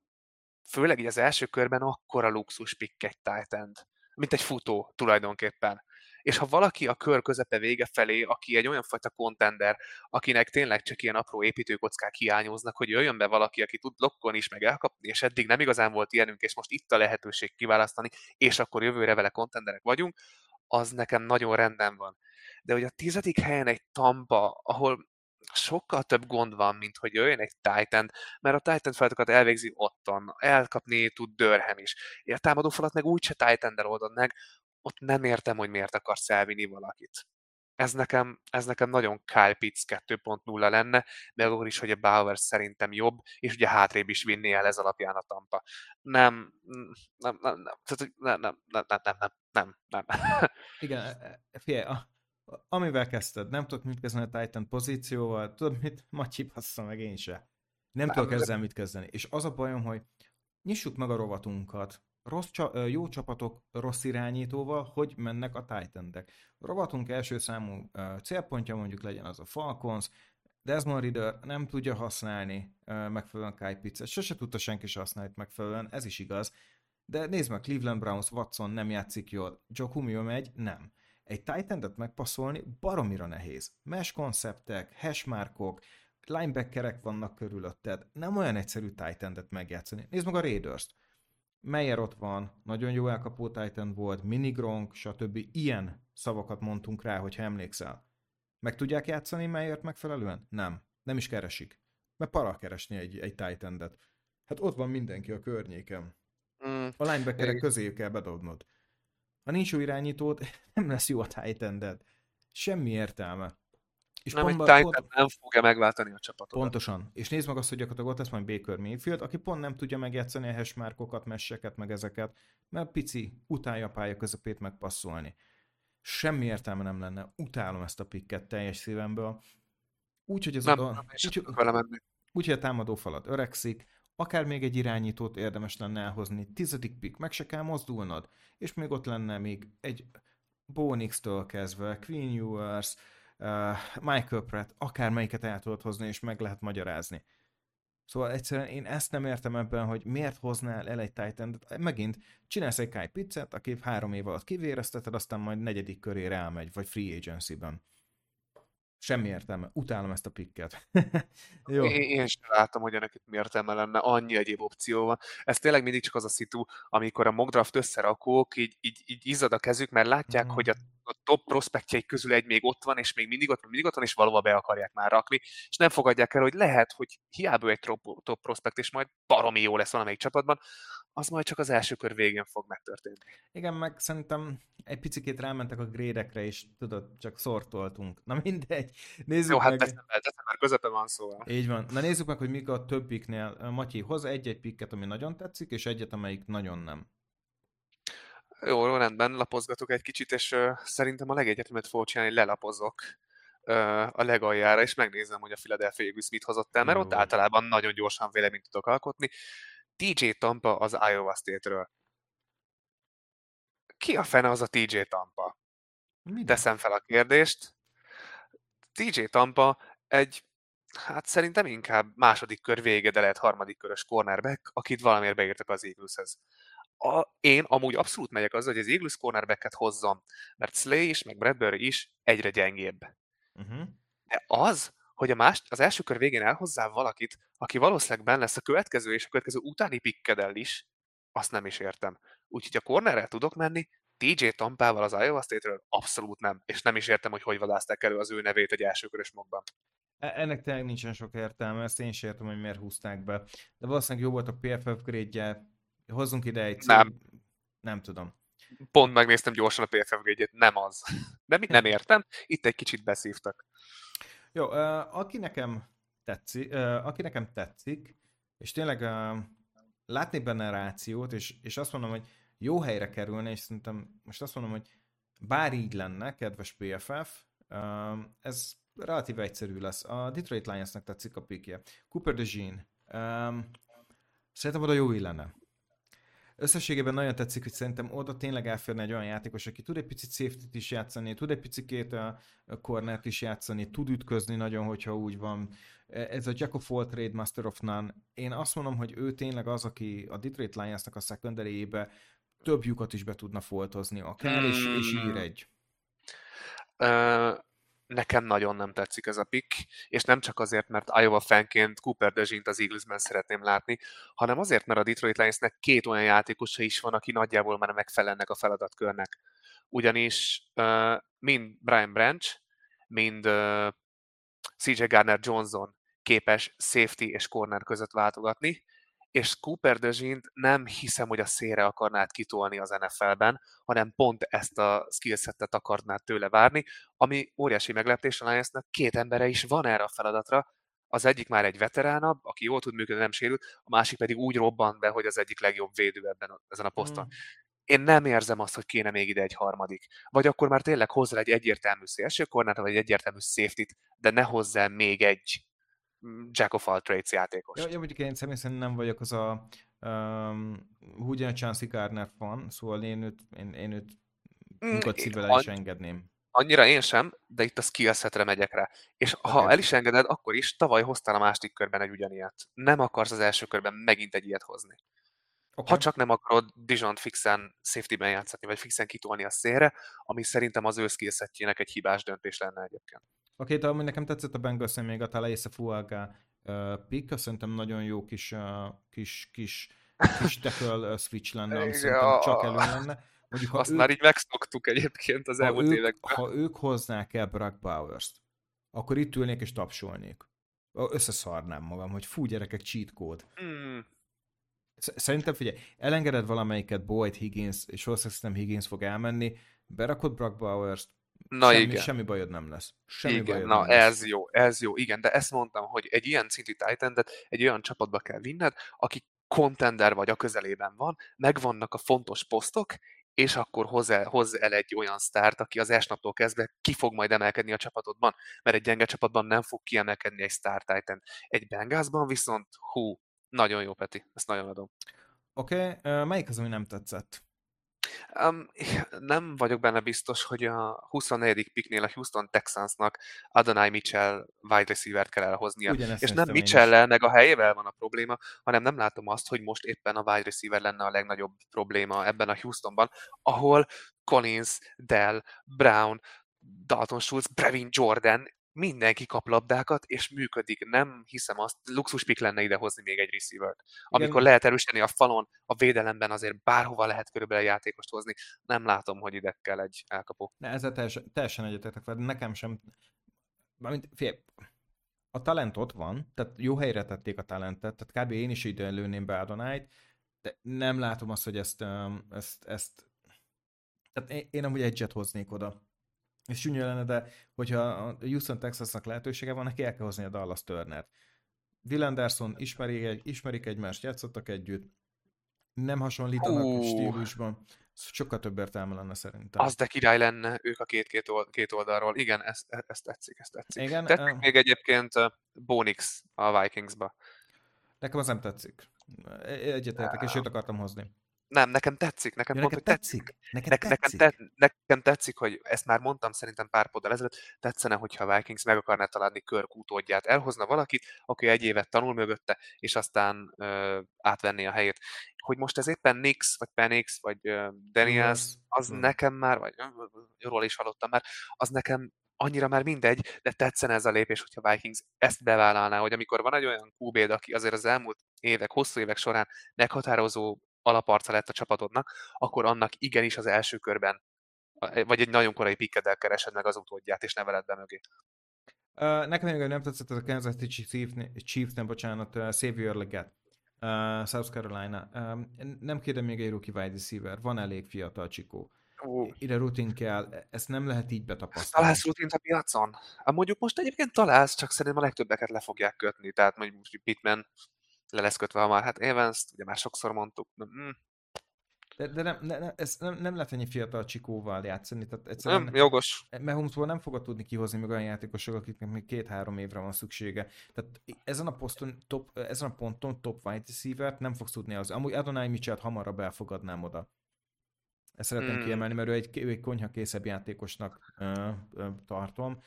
főleg így az első körben akkora luxus pick egy titan mint egy futó tulajdonképpen. És ha valaki a kör közepe vége felé, aki egy olyan fajta contender, akinek tényleg csak ilyen apró építőkockák hiányoznak, hogy jöjjön be valaki, aki tud blokkolni is, meg elkapni, és eddig nem igazán volt ilyenünk, és most itt a lehetőség kiválasztani, és akkor jövőre vele contenderek vagyunk, az nekem nagyon rendben van. De hogy a tizedik helyen egy Tampa, ahol sokkal több gond van, mint hogy jöjjön egy Titan, mert a Titan feladatokat elvégzi ottan, elkapni tud Dörhem is. a támadó falat meg úgyse Titan-del oldod meg, ott nem értem, hogy miért akarsz elvinni valakit. Ez nekem, ez nekem nagyon Kyle Pitts 2.0 lenne, de akkor is, hogy a Bauer szerintem jobb, és ugye hátrébb is vinné el ez alapján a Tampa. Nem, mm, nem, nem, nem, tehát, nem, nem, nem, nem, nem, nem, nem. Igen, e, e, figyelj, a, amivel kezdted, nem tudok mit kezdeni a Titan pozícióval, tudod mit? Matyi bassza meg én se. Nem, nem tudok ezzel mit kezdeni. És az a bajom, hogy nyissuk meg a rovatunkat, Rossz, jó csapatok rossz irányítóval, hogy mennek a Titan-ek. A rovatunk első számú célpontja mondjuk legyen az a Falcons, Desmond Reader nem tudja használni megfelelően Kai Pizzet, sose tudta senki sem használni megfelelően, ez is igaz. De nézd meg, Cleveland Browns, Watson nem játszik jól, Joe Humio megy, nem egy titan megpasszolni baromira nehéz. Mesh konceptek, hashmarkok, linebackerek vannak körülötted. Nem olyan egyszerű titan megjátszani. Nézd meg a Raiders-t. Meyer ott van, nagyon jó elkapó Titan volt, Minigronk, stb. Ilyen szavakat mondtunk rá, hogyha emlékszel. Meg tudják játszani Meyert megfelelően? Nem. Nem is keresik. Mert para keresni egy, egy titan -et. Hát ott van mindenki a környéken. Mm. A linebackerek közé kell bedobnod. Ha nincs jó irányítód, [laughs] nem lesz jó a titan Semmi értelme. És nem, pontban, egy Titan nem fogja megváltani a csapatot. Pontosan. És nézd meg azt, hogy gyakorlatilag ott lesz majd Baker Mayfield, aki pont nem tudja megjátszani a hashmarkokat, messeket, meg ezeket, mert pici, utálja a pálya közepét megpasszolni. Semmi értelme nem lenne. Utálom ezt a pikket teljes szívemből. Úgyhogy ez nem, a... Nem, úgy, úgy, úgy, a támadó falat öregszik, Akár még egy irányítót érdemes lenne elhozni, tizedik pick, meg se kell mozdulnod, és még ott lenne még egy Bonix-től kezdve, Queen Ewers, Michael Pratt, akár melyiket el tudod hozni, és meg lehet magyarázni. Szóval egyszerűen én ezt nem értem ebben, hogy miért hoznál el egy titan -t. Megint csinálsz egy Kai Pizzet, aki három év alatt kivérezteted, aztán majd negyedik körére elmegy, vagy free agency-ben. Semmi értelme. Utálom ezt a pikket. [laughs] Jó. Én, én sem látom, hogy ennek mi értelme lenne. Annyi egyéb opció van. Ez tényleg mindig csak az a szitu, amikor a mockdraft összerakók, így, így, így izzad a kezük, mert látják, mm. hogy a, a top prospektjeik közül egy még ott van, és még mindig ott, mindig ott van, és valóban be akarják már rakni, és nem fogadják el, hogy lehet, hogy hiába egy top, top prospekt, és majd baromi jó lesz valamelyik csapatban, az majd csak az első kör végén fog megtörténni. Igen, meg szerintem egy picit rámentek a grédekre, és tudod, csak szortoltunk. Na mindegy, nézzük Jó, hát meg. december, december közepe van szóval. Így van. Na nézzük meg, hogy mik a több piknél. Matyi, hoz egy-egy pikket, ami nagyon tetszik, és egyet, amelyik nagyon nem. Jó, jó rendben, lapozgatok egy kicsit, és uh, szerintem a legegyetemet fogok csinálni, lelapozok uh, a legaljára, és megnézem, hogy a Philadelphia Eagles mit hozott el, mert jó. ott általában nagyon gyorsan véleményt tudok alkotni. TJ Tampa az Iowa State-ről. Ki a fene az a TJ Tampa? Mi Teszem fel a kérdést. TJ Tampa egy, hát szerintem inkább második kör vége, de lehet harmadik körös cornerback, akit valamiért beírtak az Eagleshez. A, én amúgy abszolút megyek azzal, hogy az Eagles cornerbacket hozzam, mert Slay is, meg Bradbury is egyre gyengébb. Uh-huh. De az, hogy a más, az első kör végén elhozzál valakit, aki valószínűleg benne lesz a következő és a következő utáni pikkedel is, azt nem is értem. Úgyhogy a cornerrel tudok menni, TJ Tampával az Iowa State-ről abszolút nem, és nem is értem, hogy hogy vadázták elő az ő nevét egy elsőkörös mokban. E, ennek tényleg nincsen sok értelme, ezt én is értem, hogy miért húzták be. De valószínűleg jó volt a PFF grade hozzunk ide egy. Nem. Nem tudom. Pont megnéztem gyorsan a PFF grade nem az. De mit nem értem, itt egy kicsit beszívtak. Jó, aki nekem tetszik, aki nekem tetszik, és tényleg látni benne a rációt, és, és azt mondom, hogy jó helyre kerülne, és szerintem most azt mondom, hogy bár így lenne, kedves PFF, ez relatív egyszerű lesz. A Detroit Lionsnak tetszik a pikje. Cooper de Jean. Szerintem oda jó illene. Összességében nagyon tetszik, hogy szerintem oda tényleg elférne egy olyan játékos, aki tud egy picit safety is játszani, tud egy picit a cornert is játszani, tud ütközni nagyon, hogyha úgy van. Ez a Jack of all trade, master of none. Én azt mondom, hogy ő tényleg az, aki a Detroit Lions-nak a secondary több lyukat is be tudna foltozni, akár, és, és ír egy. uh, nekem nagyon nem tetszik ez a pick, és nem csak azért, mert Iowa fanként Cooper DeJean az Eaglesben szeretném látni, hanem azért, mert a Detroit Lionsnek két olyan játékosa is van, aki nagyjából már megfelelnek a feladatkörnek. Ugyanis mind Brian Branch, mind CJ Garner Johnson képes safety és corner között váltogatni, és Cooper DeJean nem hiszem, hogy a szélre akarnád kitolni az NFL-ben, hanem pont ezt a skillsettet akarnád tőle várni, ami óriási meglepés a Lionsnak, két embere is van erre a feladatra, az egyik már egy veteránabb, aki jól tud működni, nem sérült, a másik pedig úgy robban be, hogy az egyik legjobb védő ebben a, ezen a poszton. Mm. Én nem érzem azt, hogy kéne még ide egy harmadik. Vagy akkor már tényleg hozzá egy egyértelmű szélső kornát, vagy egy egyértelmű safety de ne hozzá még egy jack of all trades játékos. Ja, ja mondjuk én személy szerint nem vagyok az a um, ugyan Chancey Garner fan, szóval én őt, én, én őt nyugodt mm, szívvel el is engedném. Annyira én sem, de itt a skillsetre megyek rá. És ha okay. el is engeded, akkor is tavaly hoztál a második körben egy ugyanilyet. Nem akarsz az első körben megint egy ilyet hozni. Okay. Ha csak nem akarod Dijon fixen safety-ben játszani, vagy fixen kitolni a szélre, ami szerintem az ő skillsetjének egy hibás döntés lenne egyébként. Oké, okay, ami nekem tetszett a bengals még a Talaisa Fuaga uh, pick, szerintem nagyon jó kis, uh, kis, kis, kis tackle switch lenne, ami szerintem csak elő lenne. Mondjuk, ha Azt ők, már így megszoktuk egyébként az elmúlt ők, években. Ha ők hoznák el Brock Bowers-t, akkor itt ülnék és tapsolnék. Összeszarnám magam, hogy fú, gyerekek, cheat code. Mm. Szerintem figyelj, elengeded valamelyiket, Boyd, Higgins, és valószínűleg Higgins fog elmenni, berakod Brock Bowers-t, Na semmi, igen. Semmi bajod nem lesz. Semmi igen, bajod na nem ez lesz. jó, ez jó, igen, de ezt mondtam, hogy egy ilyen szintű titan egy olyan csapatba kell vinned, aki contender vagy a közelében van, megvannak a fontos posztok, és akkor hoz el, hoz el egy olyan sztárt, aki az esnaptól kezdve ki fog majd emelkedni a csapatodban, mert egy gyenge csapatban nem fog kiemelkedni egy Star Titan. Egy Bengalsban viszont, hú, nagyon jó, Peti, ezt nagyon adom. Oké, okay, melyik az, ami nem tetszett? Um, [laughs] nem vagyok benne biztos, hogy a 24. picknél a Houston Texansnak Adonai Mitchell wide receiver kell elhoznia. Ugyanezt és nem mitchell meg a helyével van a probléma, hanem nem látom azt, hogy most éppen a wide receiver lenne a legnagyobb probléma ebben a Houstonban, ahol Collins, Dell, Brown, Dalton Schultz, Brevin Jordan mindenki kap labdákat, és működik. Nem hiszem azt, luxuspik lenne idehozni még egy receiver-t. Amikor Igen. lehet erősíteni a falon, a védelemben azért bárhova lehet körülbelül játékost hozni. Nem látom, hogy ide kell egy elkapó. Ne, ezzel teljesen, teljesen egyetetek fel, nekem sem. Mármint, fél, a talent ott van, tehát jó helyre tették a talentet, tehát kb. én is ide lőném be Adonájt, de nem látom azt, hogy ezt, ezt, ezt tehát én, én amúgy egyet hoznék oda és csúnya lenne, de hogyha a Houston Texasnak lehetősége van, neki el kell hozni a Dallas Turner-t. Will Anderson ismerik, ismerik egymást, játszottak együtt, nem hasonlítanak uh. stílusban. Sokkal több értelme lenne szerintem. Az de király lenne, ők a két-két old, két oldalról. Igen, ezt, ezt tetszik, ezt tetszik. Igen, tetszik uh, még egyébként Bonix a Vikingsba. Nekem az nem tetszik. Egyetértek, és őt akartam hozni. Nem, nekem tetszik. Nekem, ja, neked tetszik? Neked ne, tetszik? Nekem, te, nekem tetszik, hogy ezt már mondtam szerintem pár poddal ezelőtt, tetszene, hogyha a Vikings meg akarná találni Körk utódját. Elhozna valakit, aki egy évet tanul mögötte, és aztán ö, átvenné a helyét. Hogy most ez éppen Nix, vagy Penix, vagy ö, Daniels, az hmm. nekem már, vagy róla is hallottam már, az nekem annyira már mindegy, de tetszene ez a lépés, hogyha Vikings ezt bevállalná, hogy amikor van egy olyan qb aki azért az elmúlt évek, hosszú évek során meghatározó alaparca lett a csapatodnak, akkor annak igenis az első körben, vagy egy nagyon korai pikkeddel keresed meg az utódját, és neveled be mögé. Uh, nekem még nem tetszett ez a Kansas City Chiefs, Chiefs nem bocsánat, uh, Xavier Leggett, uh, South Carolina. Uh, nem kérdem még egy rookie wide receiver, van elég fiatal csikó. Uh. Ide rutin kell, ezt nem lehet így betapasztalni. Találsz rutint a piacon? Mondjuk most egyébként találsz, csak szerintem a legtöbbeket le fogják kötni. Tehát mondjuk Pittman le lesz kötve, ha már hát evans ugye már sokszor mondtuk. Mm. De, de nem, ne, ez nem, nem lehet ennyi fiatal csikóval játszani. Tehát egyszerűen nem, jogos. Mahomesból nem fogod tudni kihozni meg olyan játékosok, akiknek még két-három évre van szüksége. Tehát ezen a, poszton, top, ezen a ponton top wide receiver nem fogsz tudni az. Amúgy Adonai Mitchell hamarabb elfogadnám oda. Ezt szeretném hmm. kiemelni, mert ő egy, ő egy konyhakészebb játékosnak ö, ö, tartom.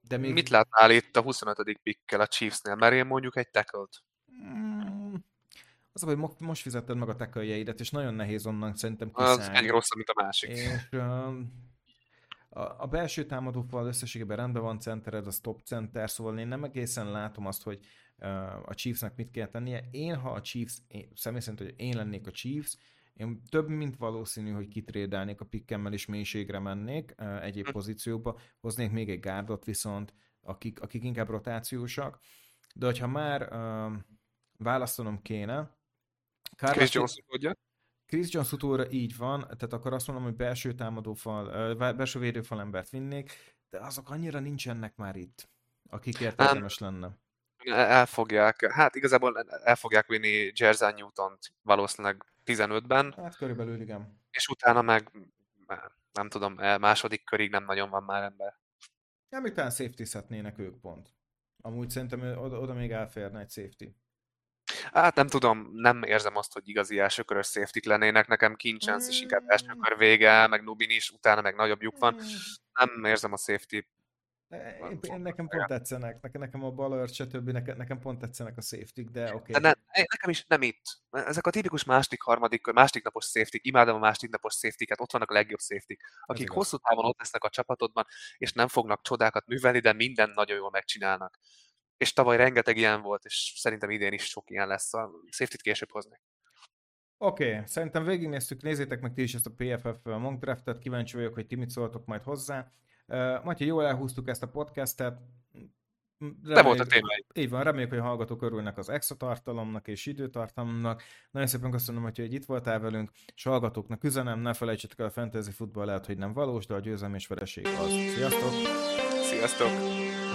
De még... Mit látnál itt a 25. pickkel a Chiefsnél? Mert én mondjuk egy tackle-t. Mm, az, hogy most fizetted meg a teköljeidet, és nagyon nehéz onnan szerintem kiszállni. Az egy rosszabb, mint a másik. És, uh, a, a belső támadófal összességében rendben van centered, az top center, szóval én nem egészen látom azt, hogy uh, a Chiefsnek mit kell tennie. Én, ha a Chiefs, én, személy szerint, hogy én lennék a Chiefs, én több mint valószínű, hogy kitrédelnék a pikkemmel és mélységre mennék uh, egyéb hm. pozícióba, hoznék még egy gárdot viszont, akik, akik inkább rotációsak, de hogyha már uh, választanom kéne, Carlos Chris Jones tudja? Chris Jones utóra így van, tehát akkor azt mondom, hogy belső támadófal, belső védőfal embert vinnék, de azok annyira nincsenek már itt, akik értelmes lenne. Elfogják, hát igazából elfogják vinni Jersey Newton-t valószínűleg 15-ben. Hát körülbelül igen. És utána meg nem tudom, második körig nem nagyon van már ember. Nem, még talán safety ők pont. Amúgy szerintem oda, oda még elférne egy safety. Hát nem tudom, nem érzem azt, hogy igazi elsőkörös safety lennének. Nekem Kinchance is inkább elsőkör vége, meg Nubin is, utána meg nagyobb lyuk van. Nem érzem a safety én, én nekem pont tetszenek, nekem, nekem a Ballard, stb. Nekem, nekem pont tetszenek a safety de oké. Okay. De ne, nekem is nem itt. Ezek a tipikus második, harmadik, második napos safety imádom a második napos safety ott vannak a legjobb safety akik hosszú távon ott lesznek a csapatodban, és nem fognak csodákat művelni, de minden nagyon jól megcsinálnak. És tavaly rengeteg ilyen volt, és szerintem idén is sok ilyen lesz. A safety-t később hozni. Oké, okay, szerintem végignéztük, nézzétek meg ti is ezt a PFF mock draftet, kíváncsi vagyok, hogy ti mit szóltok majd hozzá. Uh, Matyi, jól elhúztuk ezt a podcastet. Nem volt a téma. Így van, reméljük, hogy a hallgatók örülnek az extra tartalomnak és időtartalomnak. Nagyon szépen köszönöm, hogy itt voltál velünk, és hallgatóknak üzenem, ne felejtsétek el, a fantasy futball lehet, hogy nem valós, de a győzelem és vereség az. Sziasztok! Sziasztok!